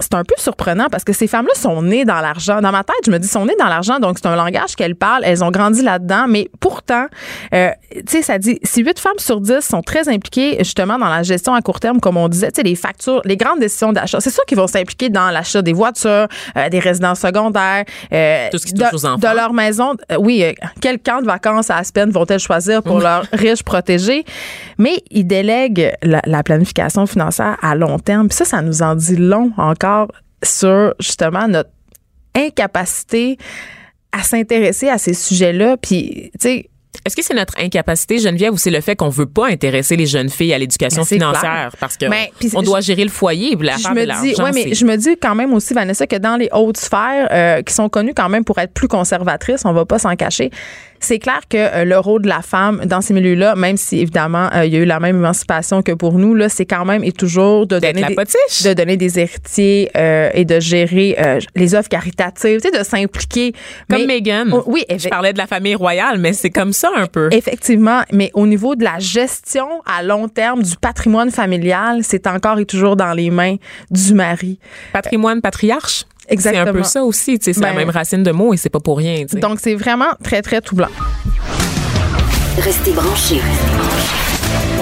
c'est un peu surprenant parce que ces femmes-là sont nées dans l'argent. Dans ma tête, je me dis, sont nées dans l'argent, donc c'est un langage qu'elles parlent. Elles ont grandi là-dedans, mais pourtant, euh, tu sais, ça dit, si 8 femmes sur 10 sont très impliquées justement dans la gestion à court terme, comme on disait, tu sais, les factures, les grandes décisions d'achat, c'est sûr qu'ils vont s'impliquer dans l'achat des voitures, euh, des résidences secondaires, euh, Tout ce qui de, touche aux enfants. de leur maison. Oui, quel camp de vacances à Aspen vont-elles choisir pour leurs riches protégés? Mais ils délèguent la, la planification financière à long terme. Puis ça, ça nous en dit long encore sur justement notre incapacité à s'intéresser à ces sujets-là. Puis, tu sais, Est-ce que c'est notre incapacité, Geneviève, ou c'est le fait qu'on veut pas intéresser les jeunes filles à l'éducation c'est financière? Clair. parce que Mais, puis on je- doit gérer le foyer, la je me dis, ouais, mais je me dis quand même aussi, Vanessa, que dans les hautes sphères, euh, qui sont connues quand même pour être plus conservatrices, on va pas s'en cacher. C'est clair que euh, le rôle de la femme dans ces milieux-là, même si évidemment euh, il y a eu la même émancipation que pour nous, là, c'est quand même et toujours de donner la des, de donner des héritiers euh, et de gérer les offres caritatives, tu sais, de s'impliquer. Comme Meghan. Oh, oui, je parlais de la famille royale, mais c'est comme ça un peu. Effectivement, mais au niveau de la gestion à long terme du patrimoine familial, c'est encore et toujours dans les mains du mari. Patrimoine patriarche? Exactement. C'est un peu ça aussi, tu sais, c'est la Ben- même racine de mots et c'est pas pour rien. Donc, c'est vraiment très, très troublant. Restez branchés.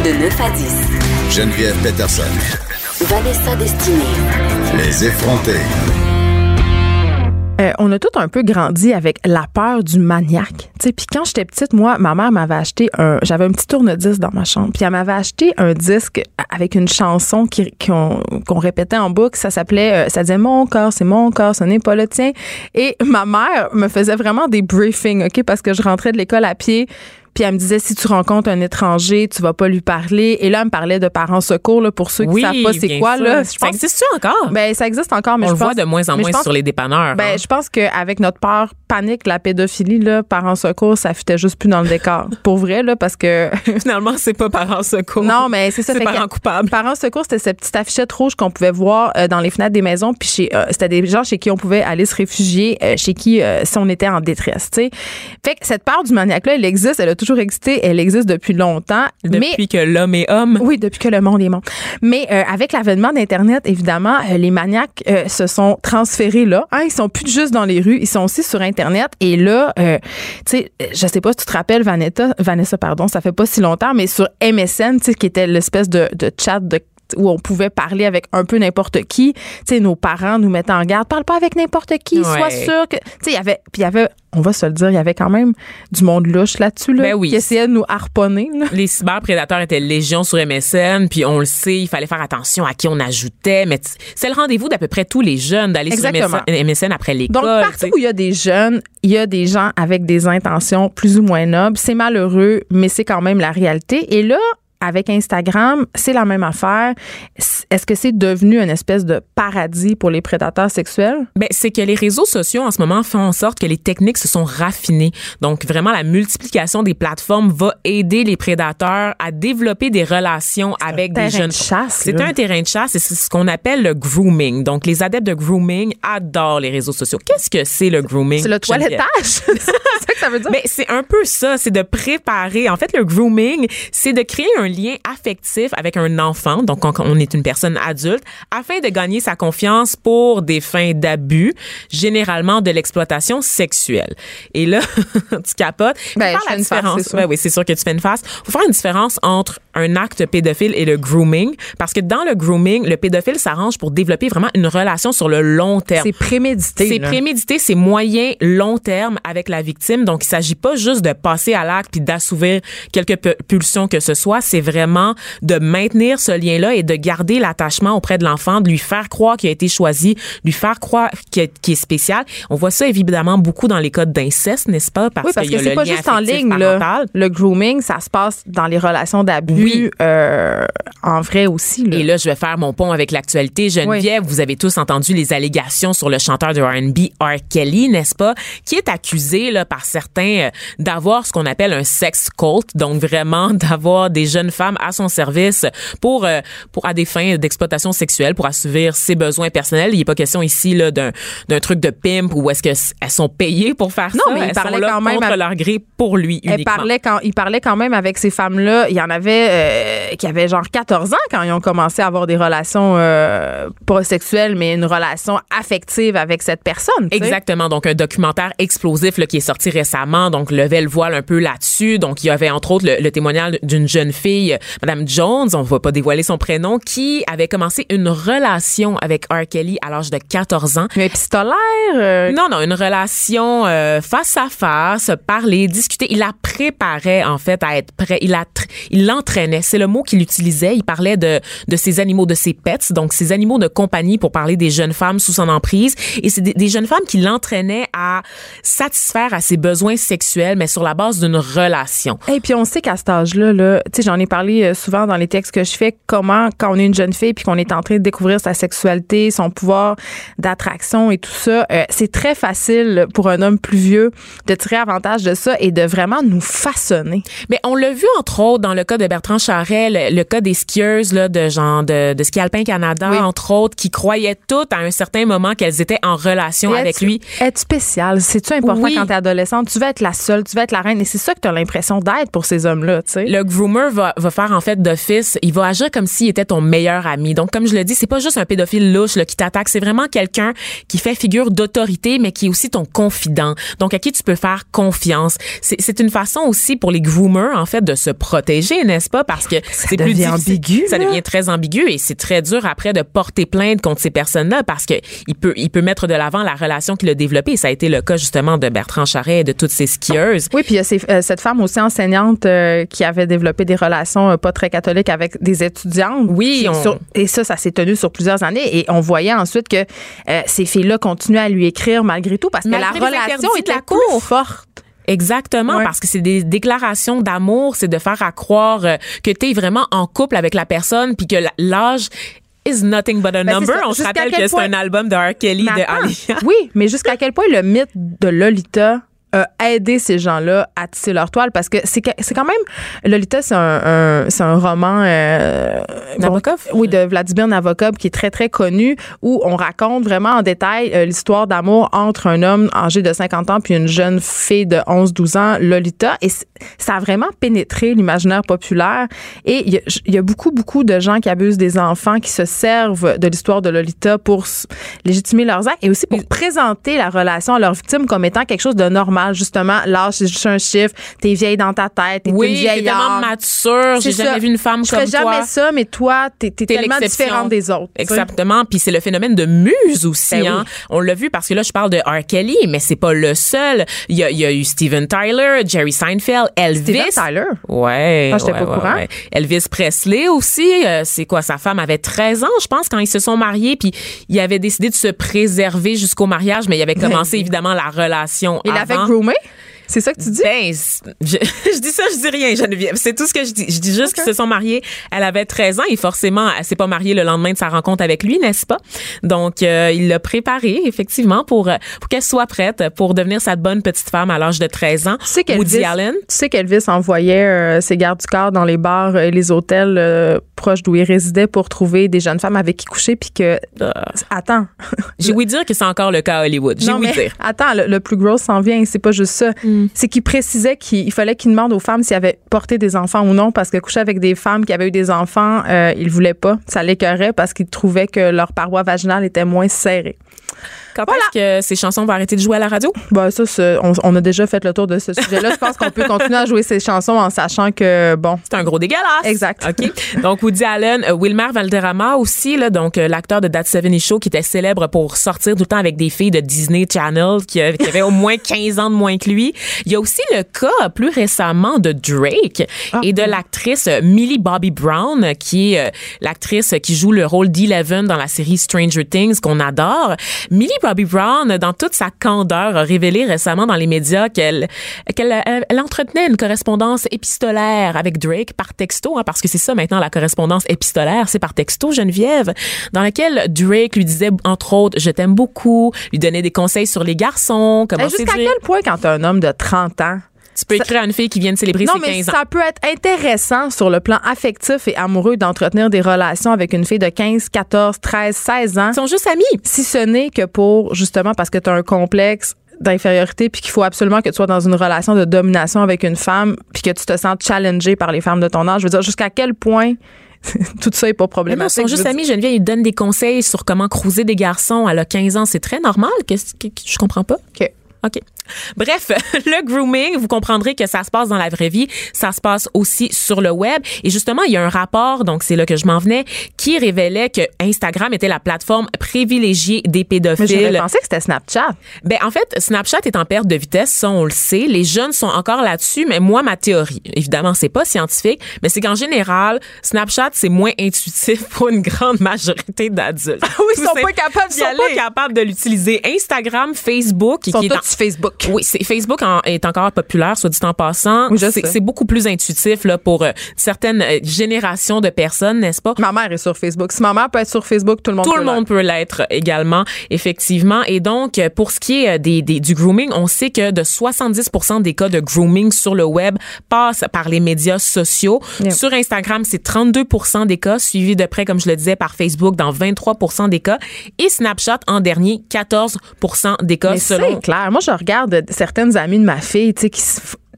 De 9 à 10. Geneviève Peterson. Vanessa Destinée. Les effrontés. Euh, on a tout un peu grandi avec la peur du maniaque. Puis quand j'étais petite, moi, ma mère m'avait acheté un. J'avais un petit tourne-disque dans ma chambre. Puis elle m'avait acheté un disque avec une chanson qu'on répétait en boucle. Ça s'appelait. euh, ça disait Mon corps, c'est mon corps, ce n'est pas le tien. Et ma mère me faisait vraiment des briefings, OK, parce que je rentrais de l'école à pied. Puis elle me disait si tu rencontres un étranger, tu vas pas lui parler. Et là, elle me parlait de parents secours là, pour ceux qui oui, savent pas c'est quoi sûr. là. Je Ça existe encore? ben ça existe encore, mais on je le voit de moins en moins pense- sur les dépanneurs. ben, hein. je pense qu'avec notre peur panique, la pédophilie, là, parents secours, ça fitait juste plus dans le décor. Pour vrai, là, parce que. Finalement, c'est pas parents secours. non, mais c'est ça. C'est parents coupables. Parents secours, c'était cette petite affichette rouge qu'on pouvait voir euh, dans les fenêtres des maisons. Puis chez, euh, c'était des gens chez qui on pouvait aller se réfugier, euh, chez qui, si on était en détresse, tu sais. Fait que cette peur du maniaque-là, elle existe, elle a toujours existé, elle existe depuis longtemps. Depuis mais que l'homme est homme. oui, depuis que le monde est monde. Mais euh, avec l'avènement d'Internet, évidemment, euh, les maniaques euh, se sont transférés là. Hein, ils sont plus juste dans les rues, ils sont aussi sur Internet. Et là, tu sais, je sais pas si tu te rappelles, Vanessa, Vanessa, pardon, ça fait pas si longtemps, mais sur MSN, tu sais, qui était l'espèce de, de chat de où on pouvait parler avec un peu n'importe qui. Tu sais, nos parents nous mettaient en garde. Parle pas avec n'importe qui. Ouais. Sois sûr que. Tu sais, il y avait. Puis il y avait. On va se le dire, il y avait quand même du monde louche là-dessus, là, Ben oui. qui essayait de nous harponner. Là. Les cyberprédateurs étaient légion sur MSN, puis on le sait, il fallait faire attention à qui on ajoutait. Mais c'est le rendez-vous d'à peu près tous les jeunes d'aller sur. MSN, MSN après l'école. Donc, partout où il y a des jeunes, il y a des gens avec des intentions plus ou moins nobles. C'est malheureux, mais c'est quand même la réalité. Et là, avec Instagram, c'est la même affaire. Est-ce que c'est devenu une espèce de paradis pour les prédateurs sexuels? Ben, c'est que les réseaux sociaux en ce moment font en sorte que les techniques se sont raffinées. Donc vraiment la multiplication des plateformes va aider les prédateurs à développer des relations avec des terrain jeunes. de chasse, C'est un terrain de chasse et c'est ce qu'on appelle le grooming. Donc les adeptes de grooming adorent les réseaux sociaux. Qu'est-ce que c'est le grooming? C'est le toilettage. c'est ça que ça veut dire? Ben, c'est un peu ça, c'est de préparer. En fait, le grooming, c'est de créer un lien affectif avec un enfant, donc quand on est une personne adulte, afin de gagner sa confiance pour des fins d'abus, généralement de l'exploitation sexuelle. Et là, tu capotes. Ben, je fais la une face, différence. c'est sûr. Ben oui, c'est sûr que tu fais une face. Faut faire une différence entre un acte pédophile et le grooming, parce que dans le grooming, le pédophile s'arrange pour développer vraiment une relation sur le long terme. c'est prémédité. C'est prémédité, c'est moyen, long terme avec la victime. Donc, il s'agit pas juste de passer à l'acte puis d'assouvir quelques pu- pulsions que ce soit. C'est vraiment de maintenir ce lien-là et de garder l'attachement auprès de l'enfant, de lui faire croire qu'il a été choisi, lui faire croire qu'il est, spécial. On voit ça évidemment beaucoup dans les cas d'inceste, n'est-ce pas? Parce, Oui, parce que a c'est pas juste en ligne. Là. Le grooming, ça se passe dans les relations d'abus Oui. euh, en vrai aussi. Là. Et là, je vais faire mon pont avec l'actualité. Geneviève, vous avez tous entendu les allégations sur le chanteur de R&B R. Kelly, n'est-ce pas, qui est accusé là, par certains euh, d'avoir ce qu'on appelle un sex cult, donc vraiment d'avoir des jeunes femmes à son service pour euh, pour à des fins d'exploitation sexuelle, pour assouvir ses besoins personnels. Il n'est pas question ici là d'un d'un truc de pimp ou est-ce que s- elles sont payées pour faire Non, ça? mais il parlait quand même contre à- leur gré pour lui Elle uniquement. parlait quand, il parlait quand même avec ces femmes-là. Il y en avait euh, qui avaient genre 14 ans quand ils ont commencé à avoir des relations euh, pas sexuelles, mais une relation affective avec cette personne. Exactement. Donc, un documentaire explosif là, qui est sorti récemment, donc levait le voile un peu là-dessus. Donc, il y avait entre autres le, le témoignage d'une jeune fille, Madame Jones, on va pas dévoiler son prénom, qui avait commencé une relation avec R. Kelly à l'âge de 14 ans. Mais épistolaire. euh, Non, non, une relation euh, face à face, parler, discuter. Il la préparait en fait à être prêt. Il l'entraînait. C'est le mot qu'il utilisait. Il parlait de, de ces animaux, de ces pets, donc ces animaux de compagnie pour parler des jeunes femmes sous son emprise. Et c'est des, jeunes femmes qui l'entraînaient à satisfaire à ses besoins sexuels, mais sur la base d'une relation. Et puis on sait qu'à cet âge-là, là, tu sais, j'en ai parlé euh, souvent dans les textes que je fais, comment quand on est une jeune fille puis qu'on est en train de découvrir sa sexualité, son pouvoir d'attraction et tout ça, euh, c'est très facile pour un homme plus vieux de tirer avantage de ça et de vraiment nous façonner. Mais on l'a vu entre autres dans le cas de Bertrand Charret, le, cas des skieuses là, de genre de, de ski alpin Canada, entre autres, qui croyaient toutes à un certain moment qu'elles étaient en relation avec lui. Être spécial, c'est-tu important quand t'es adolescente? Tu vas être la seule, tu vas être la reine et c'est ça que tu as l'impression d'être pour ces hommes-là, tu sais. Le groomer va, va faire en fait d'office, il va agir comme s'il était ton meilleur ami. Donc comme je le dis, c'est pas juste un pédophile louche là, qui t'attaque, c'est vraiment quelqu'un qui fait figure d'autorité mais qui est aussi ton confident. Donc à qui tu peux faire confiance. C'est une façon aussi pour les groomers en fait de se protéger, n'est-ce pas? Parce que c'est plus difficile. ambigu. Ça devient très ambigu et c'est très dur après de porter plainte contre ces personnes-là parce que il peut il peut mettre de l'avant la relation qu'il a développée. ça a été le cas justement de Bertrand Charret et de toutes ces skieuses. Oui, puis il y a euh, cette femme aussi enseignante euh, qui avait développé des relations euh, pas très catholiques avec des étudiantes. Oui, et ça, ça s'est tenu sur plusieurs années. Et on voyait ensuite que ces filles-là continuaient à lui écrire malgré tout parce que la relation était la plus forte. Exactement, parce que c'est des déclarations d'amour, c'est de faire à croire que tu es vraiment en couple avec la personne, puis que l'âge is nothing but a ben, number. On se rappelle que c'est un album de R. Kelly de Alia. Oui, mais jusqu'à quel point le mythe de Lolita a aidé ces gens-là à tisser leur toile parce que c'est quand même Lolita c'est un, c'est un roman euh, Nabokov oui de Vladimir Nabokov qui est très très connu où on raconte vraiment en détail euh, l'histoire d'amour entre un homme âgé de 50 ans puis une jeune fille de 11 12 ans Lolita. Et ça a vraiment pénétré l'imaginaire populaire. Et il y, y, a beaucoup beaucoup de gens qui abusent des enfants qui se servent de l'histoire de Lolita pour légitimer leurs actes et aussi pour présenter la relation à leurs victimes comme étant quelque chose de normal justement. L'âge, c'est juste un chiffre. T'es vieille dans ta tête. T'es oui, une vieille. tellement mature. J'ai jamais vu une femme comme toi. Je ferais jamais ça, mais toi, t'es, tellement différente des autres. Exactement. Puis c'est le phénomène de muse aussi. Ben hein. On l'a vu parce que là, je parle de R. Kelly, mais c'est pas le seul. Il y a, il y a eu Steven Tyler, Jerry Seinfeld, Elvis. Steven Tyler? Ouais. Ah, j'étais pas au courant. Elvis Presley aussi. Euh, c'est quoi? Sa femme avait 13 ans, je pense, quand ils se sont mariés. Puis il avait décidé de se préserver jusqu'au mariage, mais il avait commencé évidemment la relation il avant. groomer C'est ça que tu dis? Ben, je, je, dis ça, je dis rien, Geneviève. C'est tout ce que je dis. Je dis juste qu'ils se sont mariés. Elle avait 13 ans et forcément, elle s'est pas mariée le lendemain de sa rencontre avec lui, n'est-ce pas? Donc, euh, il l'a préparée, effectivement, pour, euh, pour qu'elle soit prête pour devenir sa bonne petite femme à l'âge de 13 ans. Tu sais Woody Allen. Tu sais qu'Elvis envoyait euh, ses gardes du corps dans les bars et les hôtels proches d'où il résidait pour trouver des jeunes femmes avec qui coucher puis que... attends. J'ai ouï dire que c'est encore le cas à Hollywood. J'ai ouï dire. Attends, le, plus gros s'en vient. C'est pas juste ça. Mm. Mm. C'est qu'il précisait qu'il fallait qu'il demande aux femmes s'ils avaient porté des enfants ou non, parce que coucher avec des femmes qui avaient eu des enfants, euh, il voulait pas. Ça l'écœurait parce qu'il trouvait que leur paroi vaginale était moins serrée. Quand est-ce que ces chansons vont arrêter de jouer à la radio? Ben, ça, on, a déjà fait le tour de ce sujet-là. Je pense qu'on peut continuer à jouer ces chansons en sachant que, bon. C'est un gros dégueulasse. Exact. OK. Donc, Woody Allen, euh, Wilmer Valderrama aussi, là, donc, euh, l'acteur de That 70 Show qui était célèbre pour sortir tout le temps avec des filles de Disney Channel qui, euh, qui avaient au moins 15 ans de moins que lui. Il y a aussi le cas, plus récemment, de Drake ah. et de l'actrice Millie Bobby Brown, qui est l'actrice qui joue le rôle d'Eleven dans la série Stranger Things qu'on adore. Millie Bobby Brown, dans toute sa candeur, a révélé récemment dans les médias qu'elle qu'elle elle entretenait une correspondance épistolaire avec Drake par texto, hein, parce que c'est ça maintenant la correspondance épistolaire, c'est par texto, Geneviève, dans laquelle Drake lui disait entre autres je t'aime beaucoup, lui donnait des conseils sur les garçons, comment Jusqu'à quel point quand un homme de 30 ans tu peux écrire à une fille qui vient de célébrer ses 15 ans. Non, mais ça peut être intéressant sur le plan affectif et amoureux d'entretenir des relations avec une fille de 15, 14, 13, 16 ans. Ils sont juste amis. Si ce n'est que pour, justement, parce que tu as un complexe d'infériorité puis qu'il faut absolument que tu sois dans une relation de domination avec une femme puis que tu te sens challengé par les femmes de ton âge. Je veux dire, jusqu'à quel point tout ça est pas problématique. ils sont juste amis. Geneviève, ils donnent des conseils sur comment cruiser des garçons. Elle a 15 ans. C'est très normal. Qu'est-ce que je comprends pas? OK. Bref, le grooming, vous comprendrez que ça se passe dans la vraie vie, ça se passe aussi sur le web. Et justement, il y a un rapport, donc c'est là que je m'en venais, qui révélait que Instagram était la plateforme privilégiée des pédophiles. Mais pensé que c'était Snapchat. Ben en fait, Snapchat est en perte de vitesse, ça on le sait. Les jeunes sont encore là-dessus, mais moi ma théorie, évidemment c'est pas scientifique, mais c'est qu'en général, Snapchat c'est moins intuitif pour une grande majorité d'adultes. Ah oui, ils sont pas capables d'y aller. Ils sont pas capables de l'utiliser. Instagram, Facebook, ils sont qui est Facebook. Oui, c'est Facebook est encore populaire, soit dit en passant. c'est beaucoup plus intuitif là pour euh, certaines euh, générations de personnes, n'est-ce pas? Ma mère est sur Facebook. Si ma mère peut être sur Facebook, tout le monde tout peut le monde peut l'être également, effectivement. Et donc, euh, pour ce qui est des, des, du grooming, on sait que de 70% des cas de grooming sur le web passent par les médias sociaux. Sur Instagram, c'est 32% des cas, suivi de près, comme je le disais, par Facebook dans 23% des cas, et Snapchat en dernier, 14% des cas. C'est clair. Moi, je regarde certaines amies de ma fille, tu sais, qui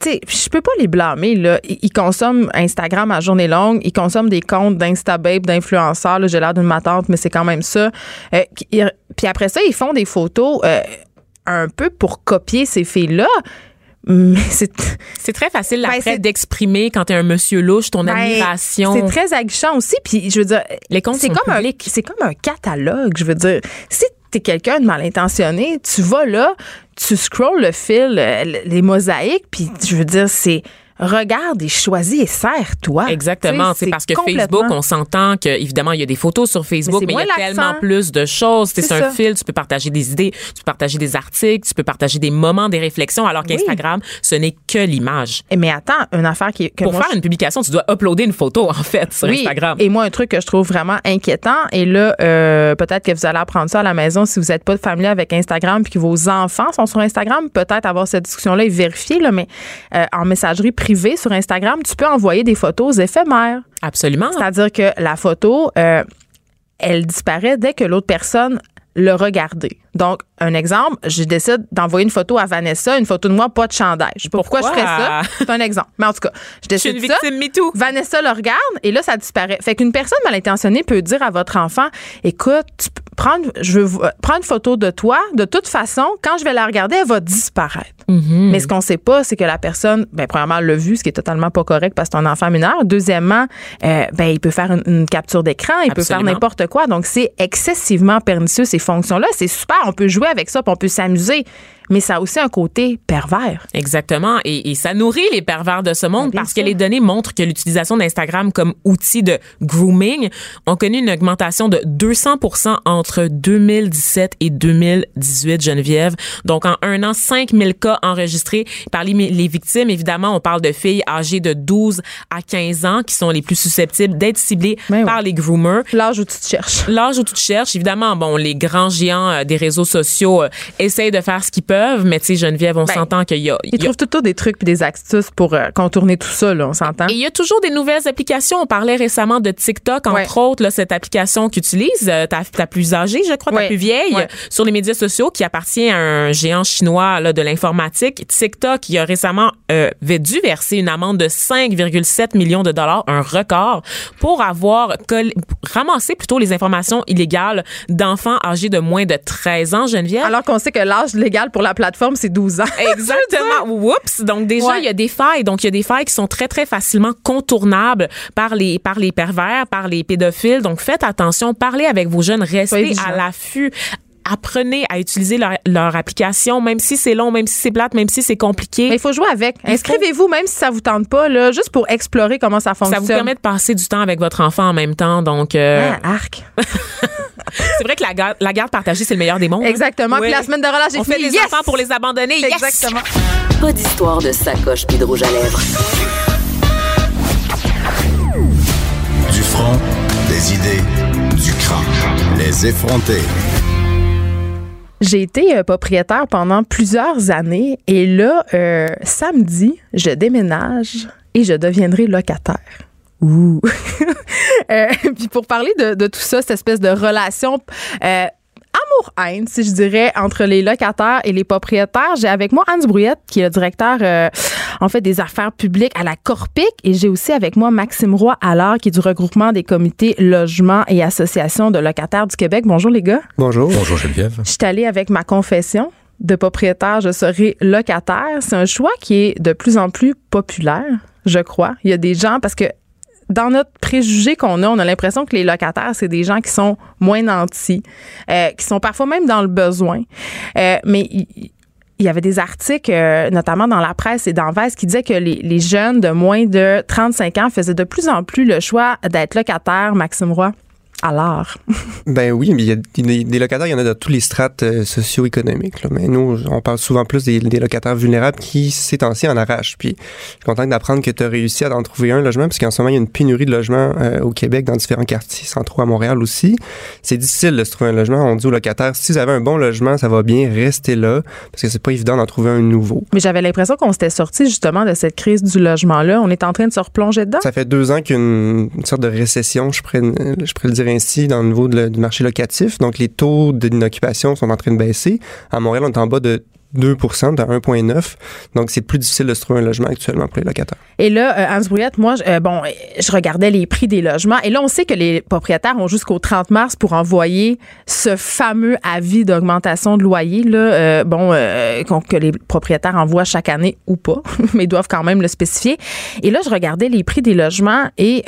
sais, je peux pas les blâmer là. Ils, consomment Instagram à journée longue, ils consomment des comptes d'Instababe, d'influenceurs. J'ai l'air d'une matante, mais c'est quand même ça. Euh, puis après ça, ils font des photos euh, un peu pour copier ces filles-là. Mais c'est très facile ben, après d'exprimer quand t'es un monsieur louche ton ben, admiration. C'est très aguichant aussi puis je veux dire les comptes c'est comme un c'est comme un catalogue, je veux dire. Si t'es quelqu'un de mal intentionné, tu vas là, tu scrolls le fil, euh, les mosaïques, puis je veux dire, c'est regarde et choisis et serre-toi. Exactement. C'est parce que Facebook, on s'entend que évidemment il y a des photos sur Facebook, mais, il y a tellement plus de choses. C'est un fil, tu peux partager des idées, tu peux partager des articles, tu peux partager des moments, des réflexions, alors qu'Instagram, ce n'est que l'image. Mais attends, une affaire qui pour faire une publication, tu dois uploader une photo en fait sur Instagram. Et moi, un truc que je trouve vraiment inquiétant, et là, euh, peut-être que vous allez apprendre ça à la maison si vous n'êtes pas familier avec Instagram, puis que vos enfants sont sur Instagram, peut-être avoir cette discussion-là et vérifier là, mais euh, en messagerie privé sur Instagram, tu peux envoyer des photos éphémères. Absolument. C'est-à-dire que la photo, euh, elle disparaît dès que l'autre personne le regarder. Donc, un exemple, je décide d'envoyer une photo à Vanessa, une photo de moi, pas de chandail. Pourquoi, je ferais ça? C'est un exemple. Mais en tout cas, je décide je suis une victime Vanessa le regarde et là, ça disparaît. Fait qu'une personne mal intentionnée peut dire à votre enfant, écoute, tu prendre, je veux prendre une photo de toi. De toute façon, quand je vais la regarder, elle va disparaître. Mm-hmm. Mais ce qu'on sait pas, c'est que la personne, ben, premièrement, l'a vu, ce qui est totalement pas correct parce que c'est un enfant mineur. Deuxièmement, euh, ben, il peut faire une, capture d'écran, il peut faire n'importe quoi. Donc, c'est excessivement pernicieux, ces fonctions-là. C'est super. On peut jouer avec ça, puis on peut s'amuser mais ça a aussi un côté pervers. Exactement. Et, ça nourrit les pervers de ce monde parce que les données montrent que l'utilisation d'Instagram comme outil de grooming ont connu une augmentation de 200% entre 2017 et 2018, Geneviève. Donc, en un an, 5000 cas enregistrés. Parmi les victimes, évidemment, on parle de filles âgées de 12 à 15 ans qui sont les plus susceptibles d'être ciblées ben par les groomers. L'âge où tu te cherches. L'âge où tu te cherches. Évidemment, bon, les grands géants euh, des réseaux sociaux euh, essayent de faire ce qu'ils peuvent mais tu sais, Geneviève, on ben, s'entend qu'il y a. Ils trouvent tout des trucs et des astuces pour euh, contourner tout ça, là, on s'entend. Et il y a toujours des nouvelles applications. On parlait récemment de TikTok, entre autres, là, cette application qu'utilise euh, ta, plus âgée, je crois, ta plus vieille, sur les médias sociaux, qui appartient à un géant chinois là, de TikTok, il a récemment euh, dû verser une amende de 5,7 millions de dollars, un record, pour avoir ramassé plutôt les informations illégales d'enfants âgés de moins de 13 ans, Geneviève. Alors qu'on sait que l'âge légal pour la plateforme, c'est 12 ans. Exactement. Oups. Donc, déjà, il y a des failles. Donc, il y a des failles qui sont très, très facilement contournables par les, par les pervers, par les pédophiles. Donc, faites attention. Parlez avec vos jeunes. Restez à l'affût apprenez à utiliser leur, application, même si c'est long, même si c'est plate, même si c'est compliqué. Mais il faut jouer avec. Inscrivez-vous, même si ça vous tente pas, là, juste pour explorer comment ça fonctionne. Ça vous permet de passer du temps avec votre enfant en même temps, donc. Euh... Ah, arc. c'est vrai que la garde, la garde partagée, c'est le meilleur des mondes. Exactement. Puis la semaine de relâche, On fait des enfants pour les abandonner. Exactement. Pas d'histoire de sacoche puis de rouge à lèvres. Du front, des idées, du crâne. Les effronter. J'ai été euh, propriétaire pendant plusieurs années et là, euh, samedi, je déménage et je deviendrai locataire. Ouh. euh, puis pour parler de, tout ça, cette espèce de relation amour-haine, si je dirais, entre les locataires et les propriétaires. J'ai avec moi Anne Brouillette, qui est le directeur, en fait, des affaires publiques à la Corpic. Et j'ai aussi avec moi Maxime Roy Allard, qui est du regroupement des comités logements et associations de locataires du Québec. Bonjour, les gars. Bonjour. Bonjour, Geneviève. Je suis allée avec ma confession. de propriétaire, je serai locataire. C'est un choix qui est de plus en plus populaire, je crois. Il y a des gens, parce que dans notre préjugé qu'on a, on a l'impression que les locataires, c'est des gens qui sont moins nantis, euh, qui sont parfois même dans le besoin. Euh, mais il y avait des articles, euh, notamment dans la presse et dans Vice, qui disaient que les, les, jeunes de moins de 35 ans faisaient de plus en plus le choix d'être locataires, Maxime Roy à l'art. ben oui, mais il y a des, des, locataires, il y en a dans tous les strates euh, socio-économiques. Mais nous, on parle souvent plus des, des locataires vulnérables qui, ces temps-ci, en arrachent. Puis je suis content d'apprendre que tu as réussi à en trouver un logement, parce qu'en ce moment, il y a une pénurie de logements euh, au Québec, dans différents quartiers centraux à Montréal aussi. C'est difficile de se trouver un logement. On dit aux locataires, si vous avez un bon logement, ça va bien, rester là, parce que c'est pas évident d'en trouver un nouveau. Mais j'avais l'impression qu'on s'était sorti justement de cette crise du logement-là. On est en train de se replonger dedans? Ça fait deux ans qu'il y a une, une sorte de récession, je pourrais, je pourrais le dire ainsi, dans le niveau de, du marché locatif. Donc, les taux d'inoccupation sont en train de baisser. À Montréal, on est en bas de 2% dans 1,9 Donc, c'est plus difficile de se trouver un logement actuellement pour les locataires. Et là, euh, Hans Brouillette, moi, euh, bon, je regardais les prix des logements. Et là, on sait que les propriétaires ont jusqu'au 30 mars pour envoyer ce fameux avis d'augmentation de loyer, là, euh, bon, que les propriétaires envoient chaque année ou pas, mais doivent quand même le spécifier. Et là, je regardais les prix des logements et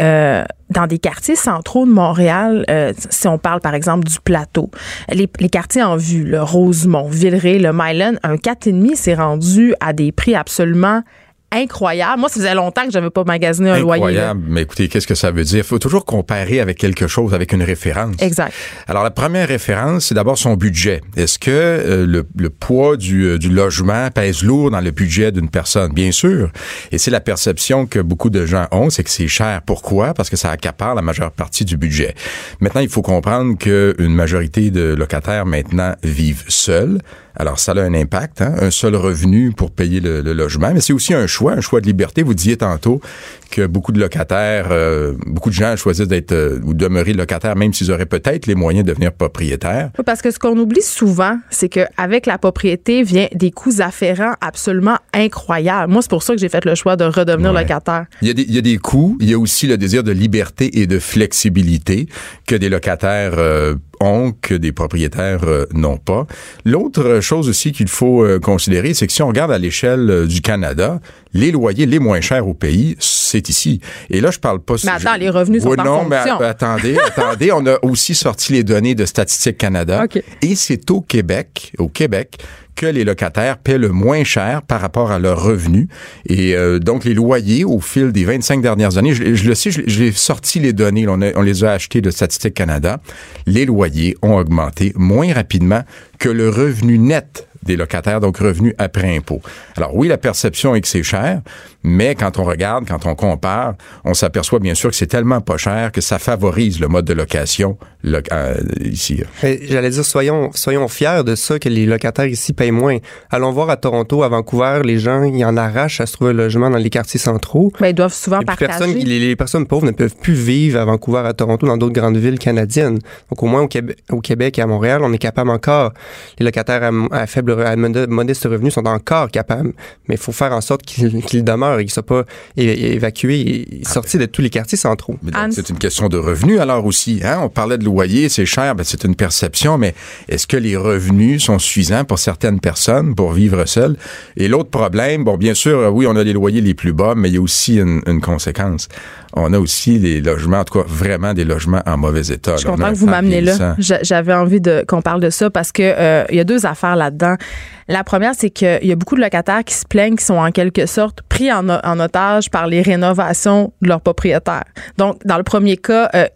dans des quartiers centraux de Montréal, euh, si on parle par exemple du plateau, les, les quartiers en vue, le Rosemont, Villeray, le Myland, un 4,5 s'est rendu à des prix absolument incroyable. Moi, ça faisait longtemps que j'avais pas magasiné un incroyable. loyer. Incroyable. Mais écoutez, qu'est-ce que ça veut dire? Il faut toujours comparer avec quelque chose, avec une référence. Exact. Alors, la première référence, c'est d'abord son budget. Est-ce que euh, le, le, poids du, euh, du, logement pèse lourd dans le budget d'une personne? Bien sûr. Et c'est la perception que beaucoup de gens ont, c'est que c'est cher. Pourquoi? Parce que ça accapare la majeure partie du budget. Maintenant, il faut comprendre qu'une majorité de locataires maintenant vivent seuls. Alors, ça a un impact, hein? un seul revenu pour payer le, le logement, mais c'est aussi un choix, un choix de liberté. Vous disiez tantôt que beaucoup de locataires, euh, beaucoup de gens choisissent d'être euh, ou demeurer locataires, même s'ils auraient peut-être les moyens de devenir propriétaires. Oui, parce que ce qu'on oublie souvent, c'est qu'avec la propriété vient des coûts afférents absolument incroyables. Moi, c'est pour ça que j'ai fait le choix de redevenir ouais. locataire. Il y, a des, il y a des coûts, il y a aussi le désir de liberté et de flexibilité que des locataires euh, ont que des propriétaires n'ont pas. L'autre chose aussi qu'il faut considérer, c'est que si on regarde à l'échelle du Canada, les loyers les moins chers au pays, c'est ici. Et là, je parle pas... Mais attends, je... les revenus sont oui, en non, fonction. mais attendez, attendez, on a aussi sorti les données de Statistique Canada. Okay. Et c'est au Québec, au Québec, que les locataires paient le moins cher par rapport à leurs revenus. Et euh, donc, les loyers, au fil des 25 dernières années, je, je le sais, j'ai sorti les données, on, a, on, les a achetées de Statistique Canada, les loyers ont augmenté moins rapidement que le revenu net des locataires, donc revenus après impôt. Alors oui, la perception est que c'est cher, mais quand on regarde, quand on compare, on s'aperçoit bien sûr que c'est tellement pas cher que ça favorise le mode de location lo euh, ici. J'allais dire, soyons, soyons fiers de ça, que les locataires ici payent moins. Allons voir à Toronto, à Vancouver, les gens, ils en arrachent à se trouver un logement dans les quartiers centraux. Ben, ils doivent souvent partager. Personne, les, les, personnes pauvres ne peuvent plus vivre à Vancouver, à Toronto, dans d'autres grandes villes canadiennes. Donc au moins au Québec, au Québec et à Montréal, on est capable encore, les locataires à, à faible à modeste revenu sont encore capables, mais il faut faire en sorte qu'ils qu demeurent et qu'ils ne soient pas évacués et sortis de tous les quartiers centraux. C'est une question de revenus alors aussi. Hein? On parlait de loyer, c'est cher, ben c'est une perception, mais est-ce que les revenus sont suffisants pour certaines personnes pour vivre seules? Et l'autre problème, bon, bien sûr, oui, on a les loyers les plus bas, mais il y a aussi une, une conséquence. On a aussi les logements, en tout cas vraiment des logements en mauvais état. Je suis content que vous m'amenez là. J'avais envie de qu'on parle de ça parce que euh, il y a deux affaires là-dedans. La première, c'est qu'il y a beaucoup de locataires qui se plaignent, qui sont en quelque sorte pris en, otage par les rénovations de leurs propriétaires. Donc, dans le premier cas, euh,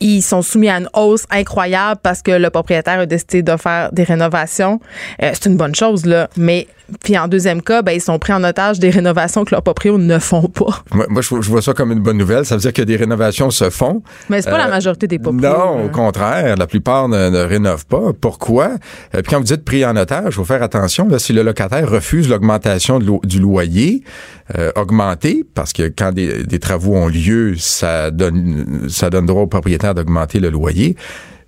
ils sont soumis à une hausse incroyable parce que le propriétaire a décidé de faire des rénovations. Euh, c'est une bonne chose, là. Mais puis en deuxième cas, ben, ils sont pris en otage des rénovations que leurs propriétaires ne font pas. Moi, moi, je vois ça comme une bonne nouvelle. Ça veut dire que des rénovations se font. Mais c'est pas euh, la majorité des propriétaires. Non, au contraire. La plupart ne, ne rénovent pas. Pourquoi? Euh, puis quand vous dites pris en otage, il faut faire attention. Là, si le locataire refuse l'augmentation lo du loyer, euh, augmenté, parce que quand des, des, travaux ont lieu, ça donne, ça donne droit au propriétaire d'augmenter le loyer.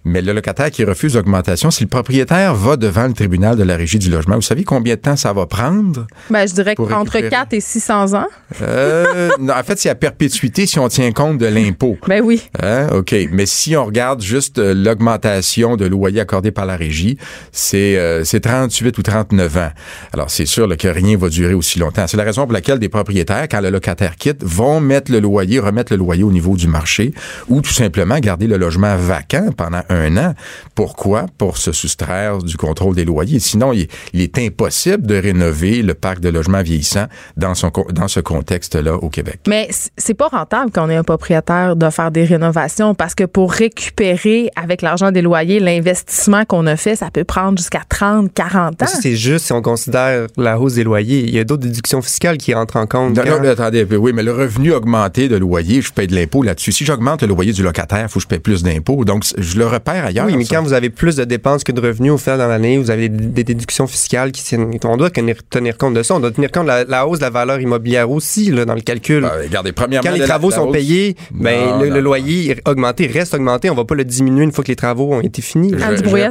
Mais le locataire qui refuse l'augmentation, si le propriétaire va devant le tribunal de la régie du logement, vous savez combien de temps ça va prendre? Ben, je dirais récupérer? 4 et 600 ans. Euh, non, en fait, c'est à perpétuité si on tient compte de l'impôt. Ben oui. Hein? OK. Mais si on regarde juste euh, l'augmentation de loyer accordé par la régie, c'est euh, c'est 38 ou 39 ans. Alors, c'est sûr là, que rien va durer aussi longtemps. C'est la raison pour laquelle des propriétaires, quand le locataire quitte, vont mettre le loyer, remettre le loyer au niveau du marché ou tout simplement garder le logement vacant pendant un an. Pourquoi? Pour se soustraire du contrôle des loyers. Sinon, il, il est impossible de rénover le parc de logements vieillissants dans, son, co- dans ce contexte-là au Québec. Mais c'est pas rentable quand on est un propriétaire de faire des rénovations parce que pour récupérer avec l'argent des loyers l'investissement qu'on a fait, ça peut prendre jusqu'à 30, 40 ans. C'est juste si on considère la hausse des loyers. Il y a d'autres déductions fiscales qui rentrent en compte. Non, quand- non, mais attendez, un peu. oui, mais le revenu augmenté de loyer, je paye de l'impôt là-dessus. Si j'augmente le loyer du locataire, il faut que je paye plus d'impôts. Donc, je le ailleurs. oui, mais ça. quand vous avez plus de dépenses que de revenus au final dans l'année, vous avez des, des déductions fiscales qui tiennent. On doit tenir, tenir compte de ça. On doit tenir compte de la, la hausse de la valeur immobilière aussi là, dans le calcul. Ben, regardez, premièrement, quand les travaux la sont hausse- payés, ben, Non, le, non, le non. loyer augmenté, reste augmenté. On va pas le diminuer une fois que les travaux ont été finis. Je- je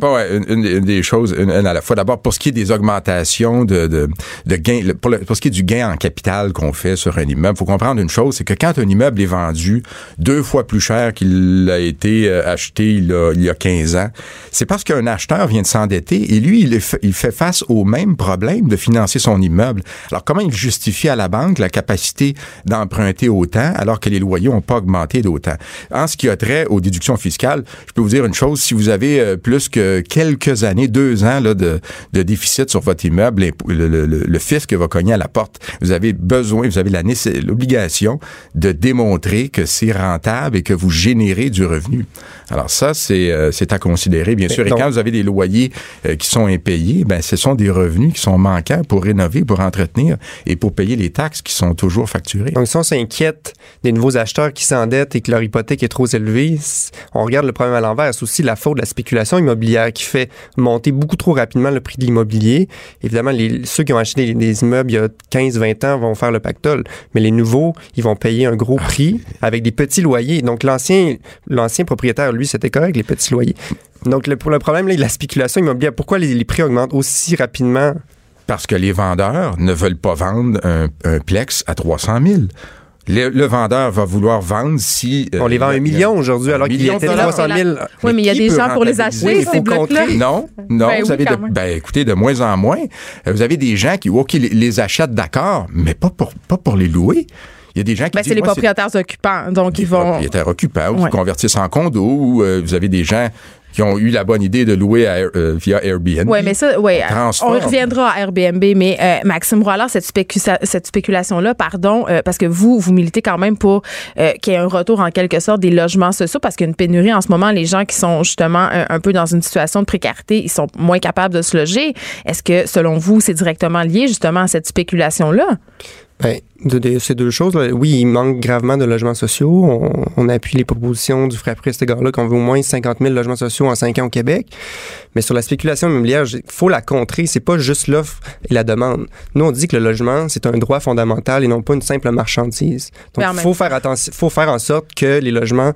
à une, une- une des choses, une, une à la fois. D'abord, pour ce qui est des augmentations de, de, de gains, le- pour, le- pour ce qui est du gain en capital qu'on fait sur un immeuble, faut comprendre une chose, c'est que quand un immeuble est vendu deux fois plus cher qu'il a été euh, acheté il, y a, il y a 15 ans, c'est parce qu'un acheteur vient de s'endetter et lui, il, fait face au même problème de financer son immeuble. Alors, comment il justifie à la banque la capacité d'emprunter autant alors que les loyers n'ont pas augmenté d'autant? En ce qui a trait aux déductions fiscales, je peux vous dire une chose, si vous avez euh, plus que quelques années, deux ans de, déficit sur votre immeuble, le, le, fisc va cogner à la porte. Vous avez besoin, vous avez l'obligation de démontrer que c'est rentable et que vous générez du revenu. Alors ça, c'est euh, c'est à considérer, bien sûr. Et donc- quand vous avez des loyers euh, qui sont impayés, ben ce sont des revenus qui sont manquants pour rénover, pour entretenir et pour payer les taxes qui sont toujours facturées. Donc, si on s'inquiète des nouveaux acheteurs qui s'endettent et que leur hypothèque est trop élevée, on regarde le problème à l'envers. C'est aussi la faute de la spéculation immobilière qui fait monter beaucoup trop rapidement le prix de l'immobilier. Évidemment, les, ceux qui ont acheté des, des immeubles il y a 15-20 ans vont faire le pactole, mais les nouveaux, ils vont payer un gros prix avec des petits loyers. Donc, l'ancien, l'ancien propriétaire, lui, c'était correct, les petits Donc, le, pour le problème là, de la spéculation immobilière, pourquoi les, les prix augmentent aussi rapidement? Parce que les vendeurs ne veulent pas vendre un, un plex à 300 000. Le, le vendeur va vouloir vendre si... euh, On les vend un million aujourd'hui, alors qu'il était de dollars. 300 000. Oui, mais il y a des gens pour les acheter, ces faut blocs-là? Non, non, Ben vous oui, avez de, quand même. ben écoutez, de moins en moins. Vous avez des gens qui, OK, les, les achètent d'accord, mais pas pour, pas pour les louer. Il y a des gens qui Ben, disent, c'est les propriétaires occupants. Donc, des ils vont. propriétaires occupants ou Ouais. qui convertissent en condo ou euh, vous avez des gens qui ont eu la bonne idée de louer à euh, via Airbnb. Oui, mais ça, ouais, Transforme. on y reviendra à Airbnb, mais euh, Maxime Rollard, cette, spécu- cette spéculation-là, pardon, euh, parce que vous, vous militez quand même pour euh, qu'il y ait un retour en quelque sorte des logements sociaux, parce qu'il y a une pénurie en ce moment. Les gens qui sont justement un, un peu dans une situation de précarité, ils sont moins capables de se loger. Est-ce que, selon vous, c'est directement lié justement à cette spéculation-là? Ben, de, de- ces deux choses, là, oui, il manque gravement de logements sociaux. On, on appuie les propositions du Frappri à cet égard-là, qu'on veut au moins 50 000 logements sociaux en 5 ans au Québec. Mais sur la spéculation immobilière, il faut la contrer. C'est pas juste l'offre et la demande. Nous, on dit que le logement, c'est un droit fondamental et non pas une simple marchandise. Donc, en il faut faire attention, faut faire en sorte que les logements,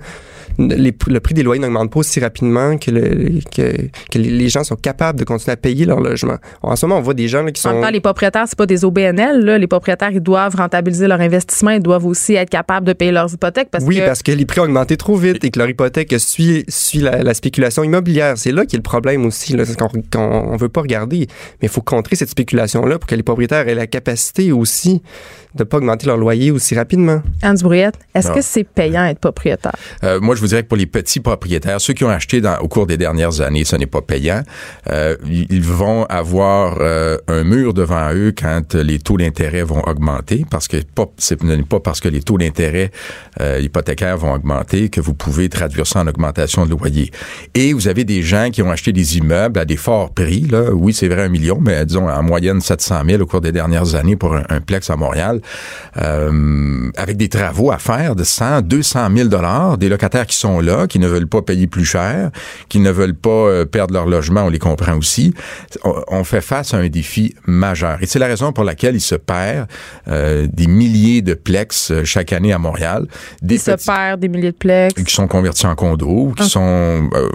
les- le prix des loyers n'augmente pas aussi rapidement que, le- que, que les gens sont capables de continuer à payer leur logement. En ce moment, on voit des gens là, qui En sont... même temps, les propriétaires, c'est pas des OBNL. Là. Les propriétaires, ils doivent rentabiliser leur investissement. Ils doivent aussi être capables de payer leurs hypothèques parce oui, que parce que les prix ont augmenté trop vite et que leur hypothèque suit, suit la, la spéculation immobilière. C'est là qu'il y a le problème aussi, là, c'est qu'on qu'on- on veut pas regarder. Mais il faut contrer cette spéculation-là pour que les propriétaires aient la capacité aussi de pas augmenter leur loyer aussi rapidement. Anne Brouillette, est-ce Non. que c'est payant être propriétaire? Euh, moi, je vous dirais que pour les petits propriétaires, ceux qui ont acheté dans, au cours des dernières années, ce n'est pas payant. Euh, ils ils vont avoir euh, un mur devant eux quand les taux d'intérêt vont augmenter, parce que pas, n'est pas parce que les taux d'intérêt euh, hypothécaires vont augmenter que vous pouvez traduire ça en augmentation de loyer. Et vous avez des gens qui ont acheté des immeubles à des forts prix. Là. Oui, c'est vrai, un million, mais disons en moyenne 700 000 au cours des dernières années pour un, plex à Montréal, euh, avec des travaux à faire de 100, 200 000 dollars, des locataires qui sont là, qui ne veulent pas payer plus cher, qui ne veulent pas euh, perdre leur logement, on les comprend aussi. On, fait face à un défi majeur. Et c'est la raison pour laquelle il se perd des milliers de plex euh, chaque année à Montréal. Des Ils se perdent des milliers de plex. qui sont convertis en condos, qui Ah. sont euh,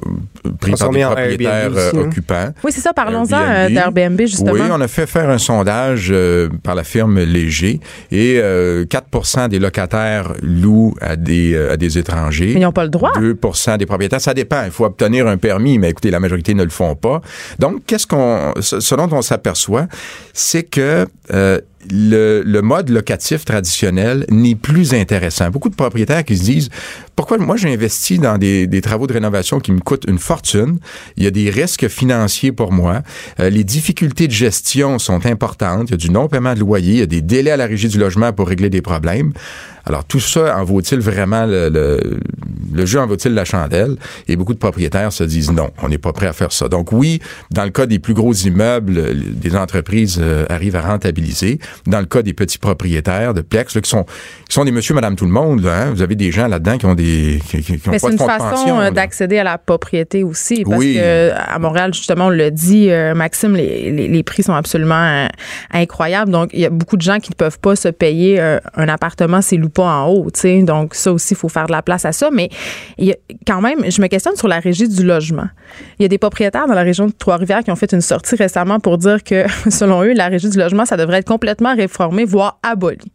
pris par Transformés des en propriétaires Airbnb euh, aussi, hein. occupants. Oui, c'est ça. Parlons-en Airbnb. d'Airbnb, justement. Oui, on a fait faire un sondage euh, par la firme Léger et euh, 4% des locataires louent à des, euh, à des étrangers. Mais ils n'ont pas le droit. 2% des propriétaires. Ça dépend. Il faut obtenir un permis, mais écoutez, la majorité ne le font pas. Donc, qu'est-ce qu'on, ce ce dont on s'aperçoit, c'est que euh, le, le mode locatif traditionnel n'est plus intéressant. Beaucoup de propriétaires qui se disent pourquoi moi j'ai investi dans des, des travaux de rénovation qui me coûtent une fortune? Il y a des risques financiers pour moi. Euh, les difficultés de gestion sont importantes. Il y a du non-paiement de loyer. Il y a des délais à la régie du logement pour régler des problèmes. Alors tout ça en vaut-il vraiment le, le, le jeu en vaut-il la chandelle? Et beaucoup de propriétaires se disent non, on n'est pas prêt à faire ça. Donc oui, dans le cas des plus gros immeubles, des entreprises euh, arrivent à rentabiliser. Dans le cas des petits propriétaires de Plex, là, qui sont qui sont des monsieur, madame, tout le monde, là, hein, vous avez des gens là-dedans qui ont des qui, ont Mais pas c'est de une fonds de façon euh, d'accéder à la propriété aussi. Parce Oui. que à Montréal, justement, on le dit, euh, Maxime, les, les, les prix sont absolument euh, incroyables. Donc, il y a beaucoup de gens qui ne peuvent pas se payer un appartement s'ils louent pas en haut. Donc, ça aussi, il faut faire de la place à ça. Mais quand même, je me questionne sur la régie du logement. Il y a des propriétaires dans la région de Trois-Rivières qui ont fait une sortie récemment pour dire que, selon eux, la régie du logement, ça devrait être complètement réformé, voire aboli.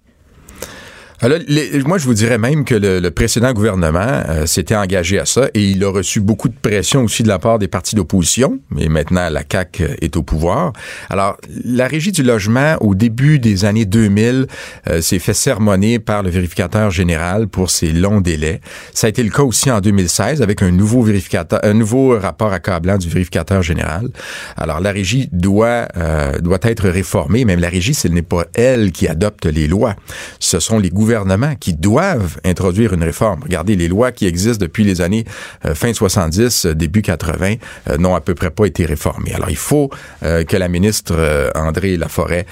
Alors, moi, je vous dirais même que le, précédent gouvernement euh, s'était engagé à ça et il a reçu beaucoup de pression aussi de la part des partis d'opposition. Mais maintenant, la CAQ est au pouvoir. Alors, la régie du logement, au début des années 2000, euh, s'est fait sermonner par le vérificateur général pour ses longs délais. Ça a été le cas aussi en 2016 avec un nouveau vérificateur, un nouveau rapport accablant du vérificateur général. Alors, la régie doit euh, doit être réformée. Même la régie, ce n'est pas elle qui adopte les lois. Ce sont les gouvernements qui doivent introduire une réforme. Regardez, les lois qui existent depuis les années euh, fin 70, euh, début 80, euh, n'ont à peu près pas été réformées. Alors, il faut que la ministre André Laforêt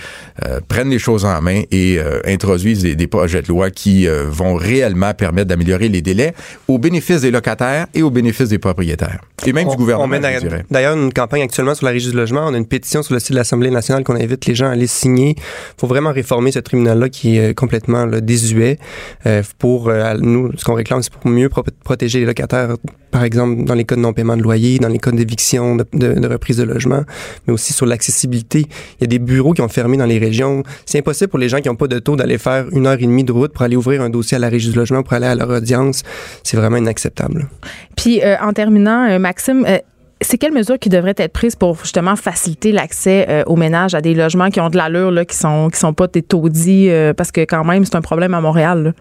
prenne les choses en main et introduise des, des projets de loi qui vont réellement permettre d'améliorer les délais au bénéfice des locataires et au bénéfice des propriétaires. Et même On- du gouvernement, on mène je à- dirais. D'ailleurs, une campagne actuellement sur la régie du logement. On a une pétition sur le site de l'Assemblée nationale qu'on invite les gens à aller signer. Il faut vraiment réformer ce tribunal-là qui est complètement là, désuet. Euh, pour euh, nous, ce qu'on réclame, c'est pour mieux pro- protéger les locataires, par exemple dans les cas de non-paiement de loyer, dans les cas d'éviction, de reprise de logement, mais aussi sur l'accessibilité. Il y a des bureaux qui ont fermé dans les régions. C'est impossible pour les gens qui n'ont pas de taux d'aller faire une heure et demie de route pour aller ouvrir un dossier à la régie du logement, pour aller à leur audience. C'est vraiment inacceptable. Puis, euh, en terminant, euh, Maxime, euh, c'est quelles mesures qui devraient être prises pour justement faciliter l'accès euh, aux ménages à des logements qui ont de l'allure, là, qui sont qui sont pas des taudis, euh, parce que quand même c'est un problème à Montréal.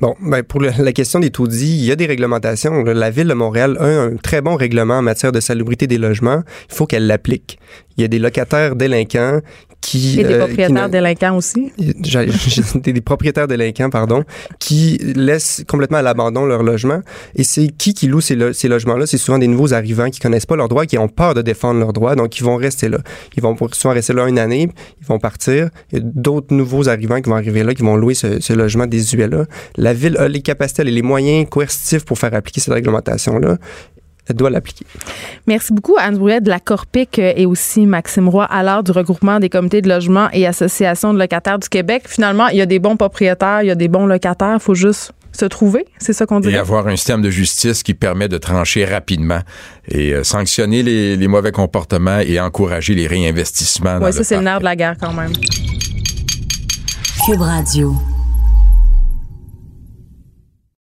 Bon, ben pour la question des taudis, il y a des réglementations. La ville de Montréal a un très bon règlement en matière de salubrité des logements. Il faut qu'elle l'applique. Il y a des locataires délinquants qui... Et des euh, qui propriétaires délinquants aussi. des, des propriétaires délinquants, pardon, qui laissent complètement à l'abandon leur logement. Et c'est qui qui loue ces, lo- ces logements-là? C'est souvent des nouveaux arrivants qui connaissent pas leurs droits, qui ont peur de défendre leurs droits, donc ils vont rester là. Ils vont souvent rester là une année, ils vont partir. Il y a d'autres nouveaux arrivants qui vont arriver là, qui vont louer ce, ce logement désuet-là. La ville a les capacités, a les moyens coercitifs pour faire appliquer cette réglementation-là. Elle doit l'appliquer. Merci beaucoup, Anne Brouillet de la Corpic euh, et aussi Maxime Roy, à l'heure du regroupement des comités de logement et associations de locataires du Québec. Finalement, il y a des bons propriétaires, il y a des bons locataires, il faut juste se trouver, c'est ça qu'on Et dirait? avoir un système de justice qui permet de trancher rapidement et euh, sanctionner les, les mauvais comportements et encourager les réinvestissements. Oui, ça, c'est le nerf de la guerre quand même. Cube Radio.